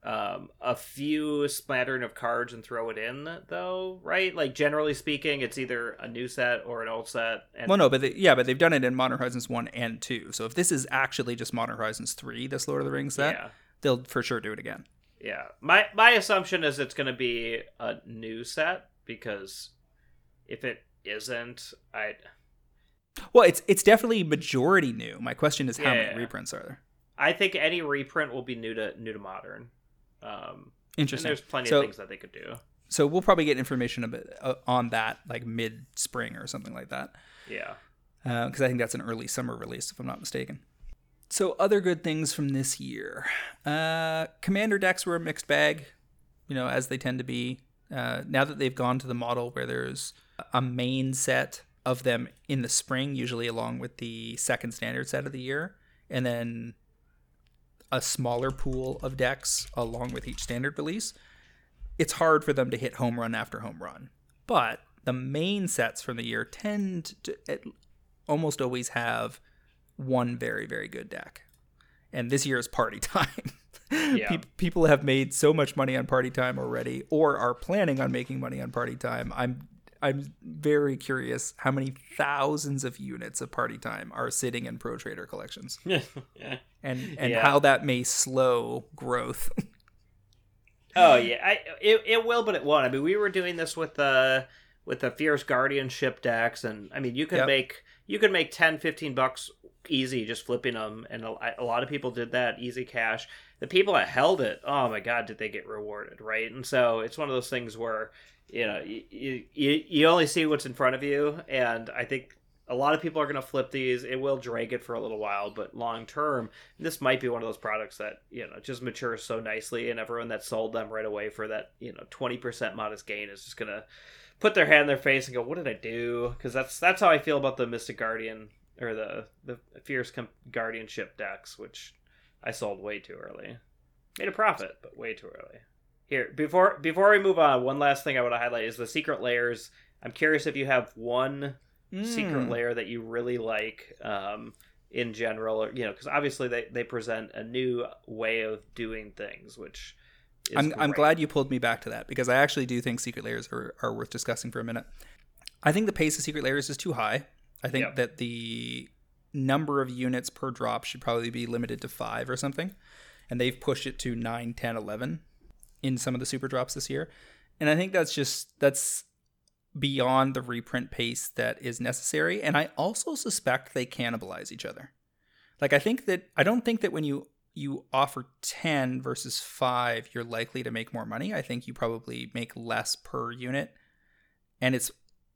um a few splattering of cards and throw it in though, right? Like generally speaking, it's either a new set or an old set and Well, no, but they, yeah, but they've done it in Modern Horizons one and two. So if this is actually just Modern Horizons three, this Lord of the Rings set, yeah. they'll for sure do it again. Yeah. My my assumption is it's going to be a new set because if it isn't, I Well, it's it's definitely majority new. My question is how Yeah. many reprints are there? I think any reprint will be new to new to modern. Um and Interesting. there's plenty So- of things that they could do. So we'll probably get information a bit uh, on that like mid spring or something like that, Yeah. because I think that's an early summer release if I'm not mistaken. So other good things from this year, uh, Commander decks were a mixed bag, you know, as they tend to be. Uh, now that they've gone to the model where there's a main set of them in the spring, usually along with the second standard set of the year, and then a smaller pool of decks along with each standard release, it's hard for them to hit home run after home run. But the main sets from the year tend to almost always have one very, very good deck. And this year is party time. Yeah. Pe- People have made so much money on party time already, or are planning on making money on party time. I'm I'm very curious how many thousands of units of party time are sitting in Pro Trader collections, and and Yeah. how that may slow growth. Oh yeah, I it, it will, but it won't. I mean, we were doing this with the with the fierce guardianship decks, and I mean, you could Yep. make you could make 10, 15 bucks easy just flipping them, and a, a lot of people did that easy cash. The people that held it, oh my god, did they get rewarded, right? And so it's one of those things where you know you, you you only see what's in front of you, and I think a lot of people are going to flip these. It will drag it for a little while, but long term, this might be one of those products that you know just matures so nicely, and everyone that sold them right away for that you know twenty percent modest gain is just gonna put their hand in their face and go, "What did I do?" Because that's that's how I feel about the Mystic Guardian or the the Fierce Guardianship decks, which I sold way too early. Made a profit, but way too early. Here, before before we move on, one last thing I want to highlight is the Secret Lairs I'm curious if you have one mm. Secret Lair that you really like um, in general, or you know, because obviously they they present a new way of doing things, which. I'm, I'm glad you pulled me back to that because I actually do think Secret Lairs are, are worth discussing for a minute. I think the pace of Secret Lairs is too high. I think yep. that the number of units per drop should probably be limited to five or something. And they've pushed it to 9, 10, 11 in some of the super drops this year. And I think that's just, that's beyond the reprint pace that is necessary. And I also suspect they cannibalize each other. Like I think that I don't think that when you you offer 10 versus 5 you're likely to make more money. I think you probably make less per unit. And it's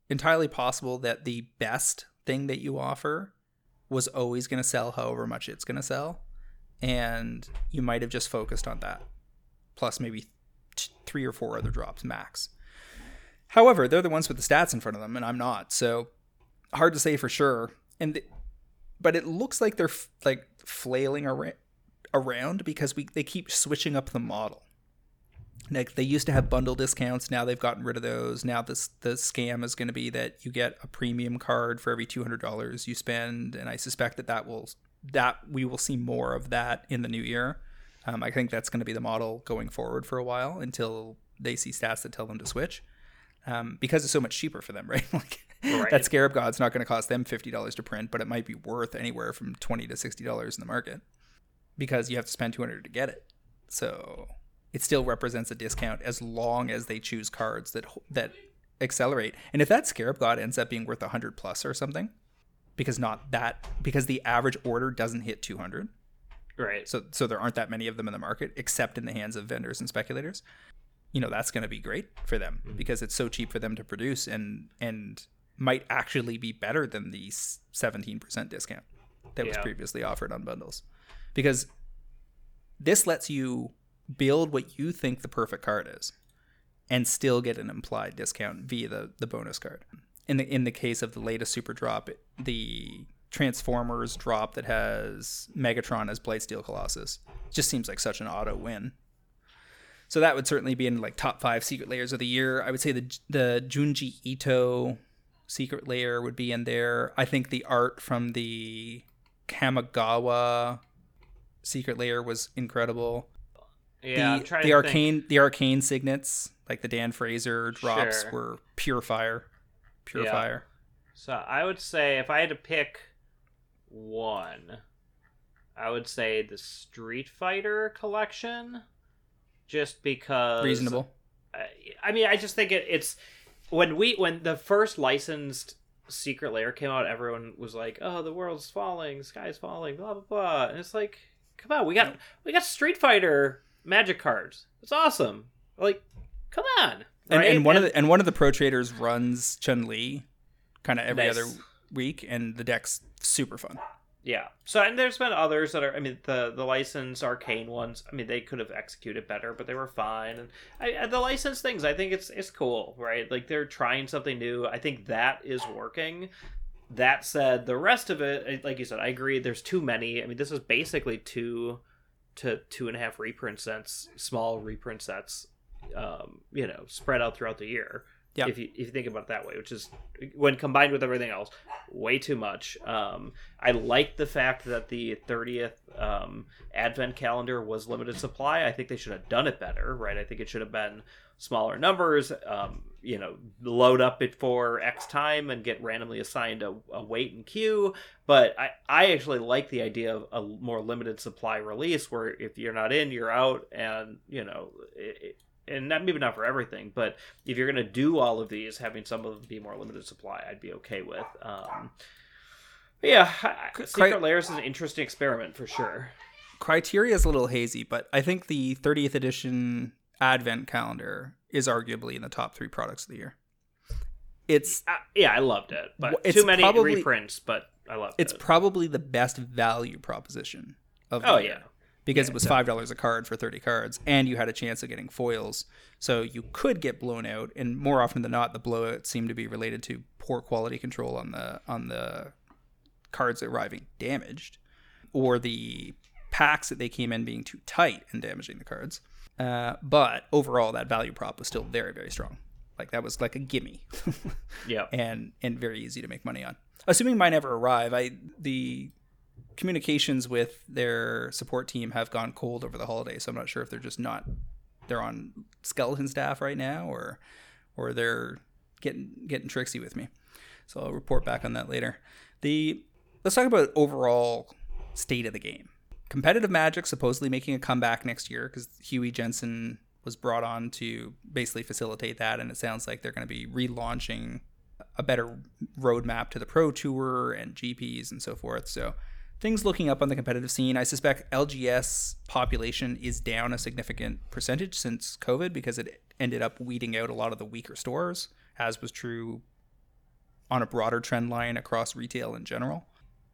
entirely possible that the best thing that you offer was always going to sell however much it's going to sell and you might have just focused on that plus maybe three or four other drops max However, they're the ones with the stats in front of them, and I'm not. So hard to say for sure. And but it looks like they're f- like flailing ar- around because we they keep switching up the model. Like they used to have bundle discounts, now they've gotten rid of those. Now this the scam is going to be that you get a premium card for every two hundred dollars you spend, and I suspect that that will that we will see more of that in the new year. Um, I think that's going to be the model going forward for a while until they see stats that tell them to switch um, because it's so much cheaper for them, right? like right. that Scarab God's not going to cost them fifty dollars to print, but it might be worth anywhere from twenty to sixty dollars in the market because you have to spend two hundred to get it. So it still represents a discount as long as they choose cards that that accelerate. And if that Scarab God ends up being worth a hundred plus or something, because not that because the average order doesn't hit two hundred. Right. So so there aren't that many of them in the market except in the hands of vendors and speculators you know that's going to be great for them mm-hmm. because it's so cheap for them to produce and and might actually be better than the 17% discount that yeah. was previously offered on bundles because this lets you build what you think the perfect card is and still get an implied discount via the, the bonus card in the in the case of the latest super drop the transformers drop that has megatron as Blightsteel colossus just seems like such an auto win so that would certainly be in like top five Secret Lairs of the year. I would say the the Junji Ito Secret Lair would be in there. I think the art from the Kamigawa Secret Lair was incredible. Yeah, the, the arcane think. the arcane signets like the Dan Frazier drops sure. were pure fire, pure yeah. fire. So I would say if I had to pick one, I would say the Street Fighter collection just because reasonable. I, I mean, I just think it, it's when we when the first licensed Secret Lair came out, everyone was like, "Oh, the world's falling, sky's falling, blah blah blah," and it's like, come on, we got we got Street Fighter magic cards. It's awesome. Like, come on. And, and one and, of the and one of the pro traders runs Chun Li, kind of every nice. other week, and the deck's super fun. Yeah. So and there's been others that are. I mean, the the license arcane ones. I mean, they could have executed better, but they were fine. And I, the license things, I think it's it's cool, right? Like they're trying something new. I think that is working. That said, the rest of it, like you said, I agree. There's too many. I mean, this is basically two to two and a half reprint sets, small reprint sets, um, you know, spread out throughout the year. Yeah. If you if you think about it that way, which is when combined with everything else, way too much. Um, I like the fact that the 30th um, Advent calendar was limited supply. I think they should have done it better, right? I think it should have been smaller numbers. Um, you know, load up it for X time and get randomly assigned a, a wait and queue. But I, I actually like the idea of a more limited supply release where if you're not in, you're out, and you know. It, and not, maybe not for everything, but if you're going to do all of these, having some of them be more limited supply, I'd be okay with. Um, yeah, Secret Cri- Lairs is an interesting experiment for sure. Criteria is a little hazy, but I think the 30th edition Advent calendar is arguably in the top three products of the year. It's Uh, yeah, I loved it, but It's too many probably- reprints. But I loved it's it. It's probably the best value proposition of the Oh, year. yeah. Because Yeah, it was five dollars a card for thirty cards, and you had a chance of getting foils. So you could get blown out, and more often than not, the blowout seemed to be related to poor quality control on the on the cards arriving damaged, or the packs that they came in being too tight and damaging the cards. Uh, but overall, that value prop was still very very strong. Like that was like a gimme. yeah. and and very easy to make money on. Assuming mine ever arrive, I the communications with their support team have gone cold over the holidays, so I'm not sure if they're just not they're on skeleton staff right now or or they're getting getting tricksy with me. So I'll report back on that later. The let's talk about overall state of the game. Competitive Magic supposedly making a comeback next year because Huey Jensen was brought on to basically facilitate that, and it sounds like they're going to be relaunching a better roadmap to the Pro Tour and GPs and so forth. So things looking up on the competitive scene. I suspect LGS population is down a significant percentage since COVID because it ended up weeding out a lot of the weaker stores, as was true on a broader trend line across retail in general.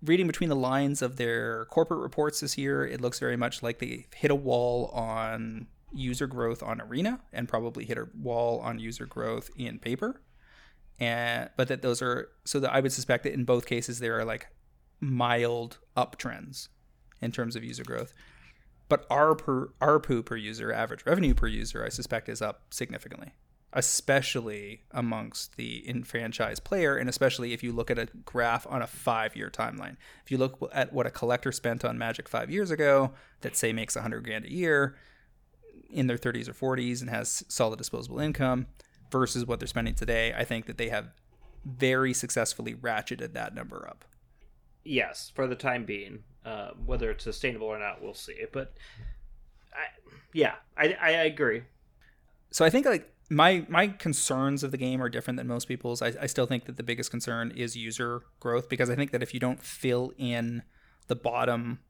Reading between the lines of their corporate reports this year, it looks very much like they hit a wall on user growth on Arena and probably hit a wall on user growth in paper. And but that those are so that I would suspect that in both cases there are like mild uptrends in terms of user growth. But our per ARPU per user, average revenue per user, I suspect is up significantly, especially amongst the enfranchised player, and especially if you look at a graph on a five-year timeline. If you look at what a collector spent on Magic five years ago, that say makes a hundred grand a year, in their 30s or 40s, and has solid disposable income, versus what they're spending today, I think that they have very successfully ratcheted that number up. Yes, for the time being. Uh, whether it's sustainable or not, we'll see. But I, yeah, I, I agree. so I think like my my concerns of the game are different than most people's. I, I still think that the biggest concern is user growth because I think that if you don't fill in the bottom,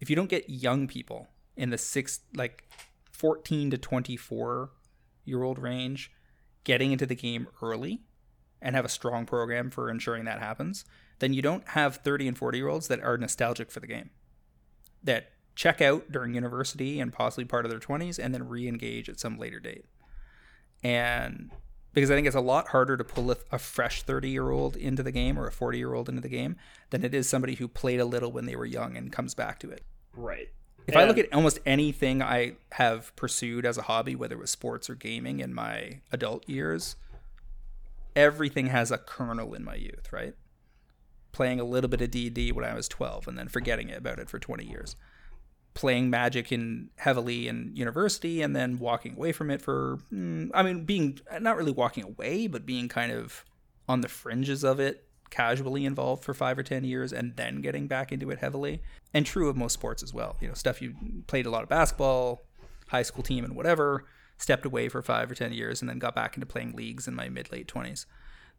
if you don't get young people in the six like fourteen to twenty four year old range getting into the game early and have a strong program for ensuring that happens, then you don't have 30 and 40 year olds that are nostalgic for the game. That check out during university and possibly part of their 20s and then re engage at some later date. And because I think it's a lot harder to pull a, a fresh 30 year old into the game or a 40 year old into the game than it is somebody who played a little when they were young and comes back to it. Right. If I look at almost anything I have pursued as a hobby, whether it was sports or gaming in my adult years, everything has a kernel in my youth, right? Playing a little bit of D&D when I was 12 and then forgetting about it for 20 years. Playing Magic in heavily in university and then walking away from it for mm, I mean being not really walking away, but being kind of on the fringes of it casually involved for five or ten years and then getting back into it heavily and true of most sports as well you know stuff you played a lot of basketball high school team and whatever stepped away for five or ten years and then got back into playing leagues in my mid late 20s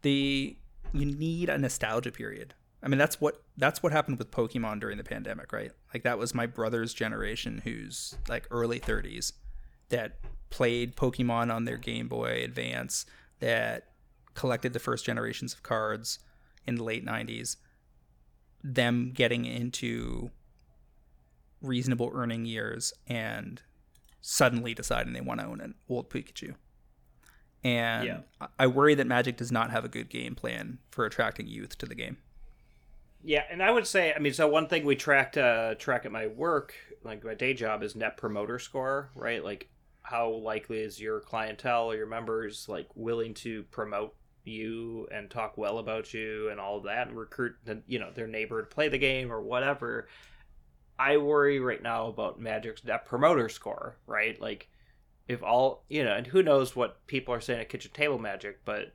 the you need a nostalgia period i mean that's what that's what happened with pokemon during the pandemic right like that was my brother's generation who's like early 30s that played pokemon on their game boy advance that collected the first generations of cards in the late 90s them getting into reasonable earning years and suddenly deciding they want to own an old Pikachu. And Yeah. I- I worry that Magic does not have a good game plan for attracting youth to the game. Yeah, and I would say, I mean, so one thing we tracked uh, track at my work, like my day job, is Net Promoter Score, right? Like, how likely is your clientele or your members like willing to promote you and talk well about you and all that, and recruit the, you know their neighbor to play the game or whatever. I worry right now about Magic's Net Promoter Score, right? Like, if all you know, and who knows what people are saying at Kitchen Table Magic, but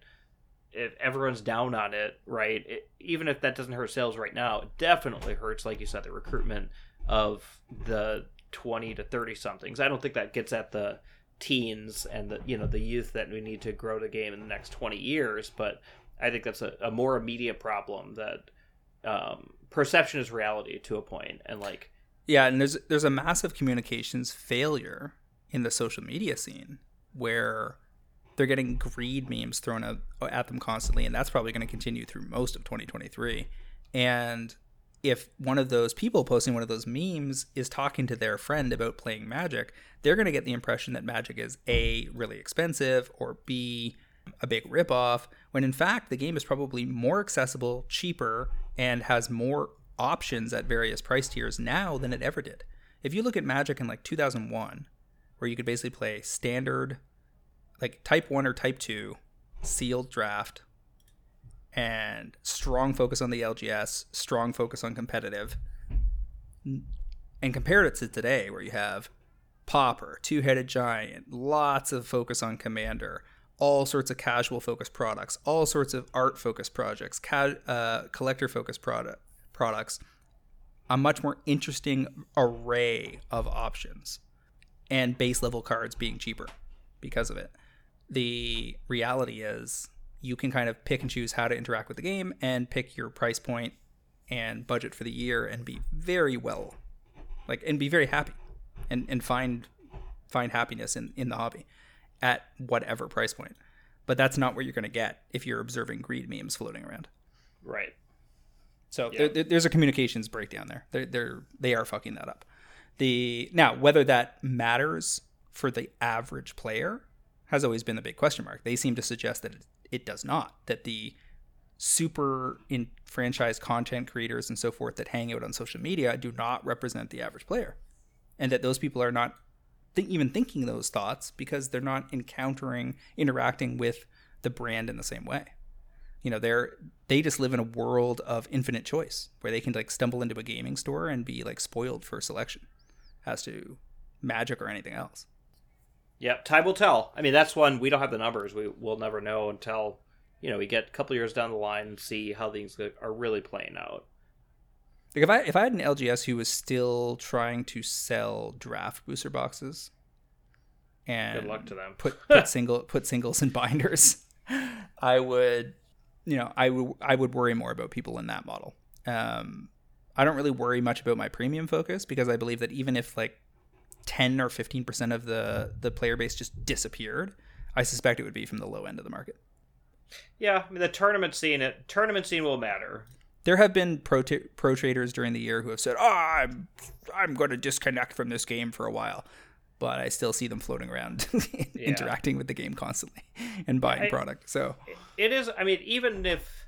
if everyone's down on it, right? It, even if that doesn't hurt sales right now, it definitely hurts, like you said, the recruitment of the twenty to thirty somethings. I don't think that gets at the teens and the you know the youth that we need to grow the game in the next twenty years. But I think that's a, a more immediate problem that um, perception is reality to a point, and like Yeah, and there's there's a massive communications failure in the social media scene where they're getting greed memes thrown at, at them constantly, and that's probably going to continue through most of 2023. And if one of those people posting one of those memes is talking to their friend about playing Magic, they're going to get the impression that Magic is A, really expensive, or B, a big ripoff, when in fact the game is probably more accessible, cheaper, and has more options at various price tiers now than it ever did. If you look at Magic in like 2001, where you could basically play standard, like type 1 or type 2, sealed draft, and strong focus on the LGS, strong focus on competitive, and compared it to today, where you have Pauper, Two Headed Giant, lots of focus on Commander, all sorts of casual focused products, all sorts of art focused projects, ca- uh, collector focused product products, a much more interesting array of options, and base level cards being cheaper because of it. The reality is you can kind of pick and choose how to interact with the game and pick your price point and budget for the year and be very well like and be very happy and and find find happiness in in the hobby at whatever price point. But that's not what you're going to get if you're observing greed memes floating around. Right. So yeah. there, there's a communications breakdown there. They're, they're they are fucking that up. The now whether that matters for the average player has always been the big question mark they seem to suggest that it does not. That the super in franchise content creators and so forth that hang out on social media do not represent the average player, and that those people are not th- even thinking those thoughts because they're not encountering interacting with the brand in the same way. You know, they're they just live in a world of infinite choice where they can like stumble into a gaming store and be like spoiled for selection as to magic or anything else. Yep, time will tell. I mean, that's one we don't have the numbers. We will never know until you know we get a couple years down the line and see how things are really playing out. Like if I if I had an LGS who was still trying to sell draft booster boxes, and good luck to them. put put single put singles in binders, I would, you know, I would I would worry more about people in that model. Um, I don't really worry much about my premium focus because I believe that even if like 10 or 15% of the the player base just disappeared, I suspect it would be from the low end of the market. Yeah, I mean the tournament scene it tournament scene will matter. There have been pro t- pro traders during the year who have said, "Oh, I'm I'm going to disconnect from this game for a while." But I still see them floating around yeah. interacting with the game constantly and buying I, product. So it is I mean even if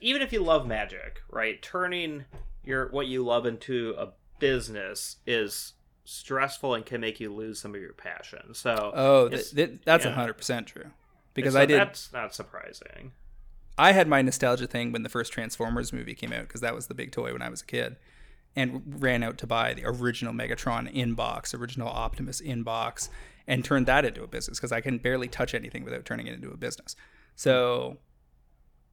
even if you love magic, right? Turning your what you love into a business is stressful and can make you lose some of your passion. So oh, th- th- that's 100% true. Because so I did. That's not surprising. I had my nostalgia thing when the first Transformers movie came out because that was the big toy when I was a kid, and ran out to buy the original Megatron inbox, original Optimus inbox and turned that into a business because I can barely touch anything without turning it into a business. So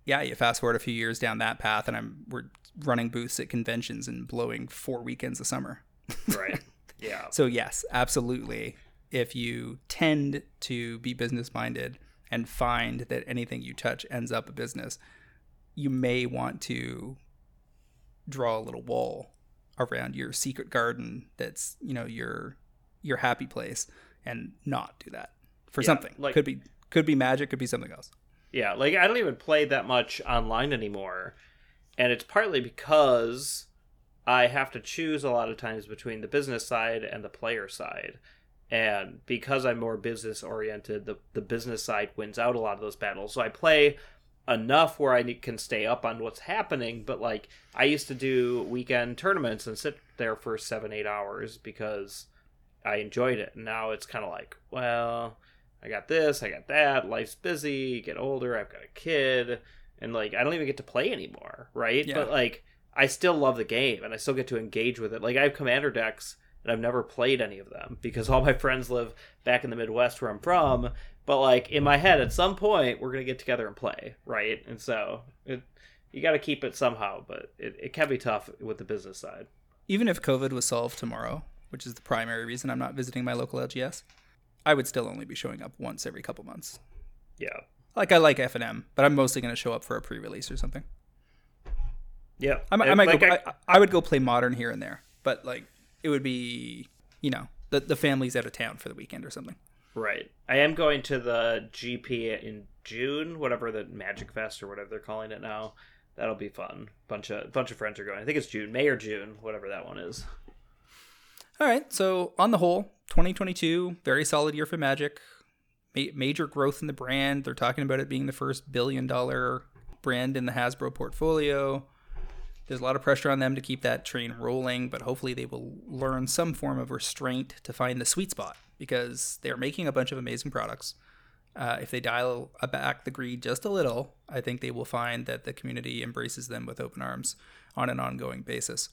yeah, you fast forward a few years down that path, and I'm we're running booths at conventions and blowing four weekends of summer. Right. Yeah. so yes, absolutely. If you tend to be business minded and find that anything you touch ends up a business, you may want to draw a little wall around your secret garden that's, you know, your your happy place and not do that for yeah, something. Like, could be could be magic, could be something else. Yeah, like I don't even play that much online anymore. And it's partly because I have to choose a lot of times between the business side and the player side. And because I'm more business oriented, the, the business side wins out a lot of those battles. So I play enough where I can stay up on what's happening. But like I used to do weekend tournaments and sit there for seven, eight hours because I enjoyed it. And now it's kind of like, well, I got this, I got that, life's busy, get older, I've got a kid, and like I don't even get to play anymore, right? Yeah. But like I still love the game and I still get to engage with it. Like I have commander decks and I've never played any of them because all my friends live back in the Midwest where I'm from. But like in my head, at some point we're gonna get together and play, right? And so it, you got to keep it somehow, but it, it can be tough with the business side. Even if COVID was solved tomorrow, which is the primary reason I'm not visiting my local LGS, I would still only be showing up once every couple months. Yeah. Like I like F and M, but I'm mostly going to show up for a pre-release or something. Yeah, I, I might. Like go, I, I, I, would go play modern here and there, but like it would be, you know, the the family's out of town for the weekend or something. Right. I am going to the GP in June, whatever the Magic Fest or whatever they're calling it now. That'll be fun. Bunch of bunch of friends are going. I think it's June, May or June, whatever that one is. All right. So on the whole, 2022, very solid year for Magic. Ma- major growth in the brand. They're talking about it being the first billion dollar brand in the Hasbro portfolio. There's a lot of pressure on them to keep that train rolling, but hopefully they will learn some form of restraint to find the sweet spot because they're making a bunch of amazing products. Uh, if they dial back the greed just a little, I think they will find that the community embraces them with open arms on an ongoing basis.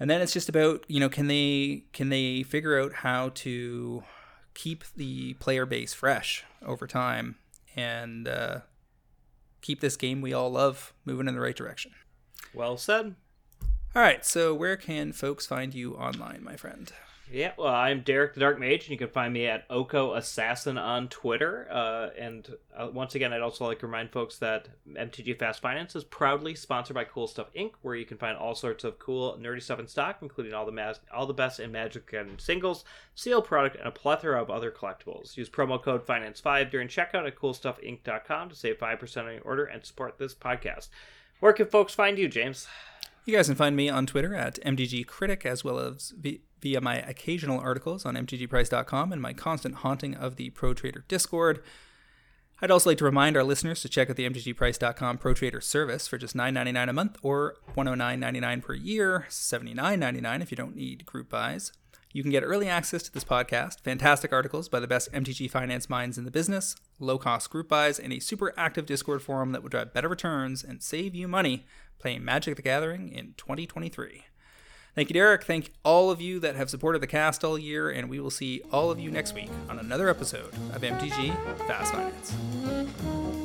And then it's just about you know can they can they figure out how to keep the player base fresh over time and uh, keep this game we all love moving in the right direction. Well said. All right, so where can folks find you online, my friend? Yeah, well, I'm Derek the Dark Mage, and you can find me at Oko Assassin on Twitter. Uh, and uh, once again, I'd also like to remind folks that MTG Fast Finance is proudly sponsored by Cool Stuff Inc., where you can find all sorts of cool, nerdy stuff in stock, including all the all the best in Magic and singles, sealed product, and a plethora of other collectibles. Use promo code Finance5 during checkout at CoolStuffInc.com to save five percent on your order and support this podcast. Where can folks find you, James? You guys can find me on Twitter at MTG Critic, as well as via my occasional articles on MTGPrice.com and my constant haunting of the Pro Trader Discord. I'd also like to remind our listeners to check out the MTGPrice.com Pro Trader service for just $9.99 a month or $109.99 per year, $79.99 if you don't need group buys. You can get early access to this podcast, fantastic articles by the best MTG finance minds in the business, low cost group buys, and a super active Discord forum that will drive better returns and save you money playing Magic the Gathering in 2023. Thank you, Derek. Thank all of you that have supported the cast all year, and we will see all of you next week on another episode of MTG Fast Finance.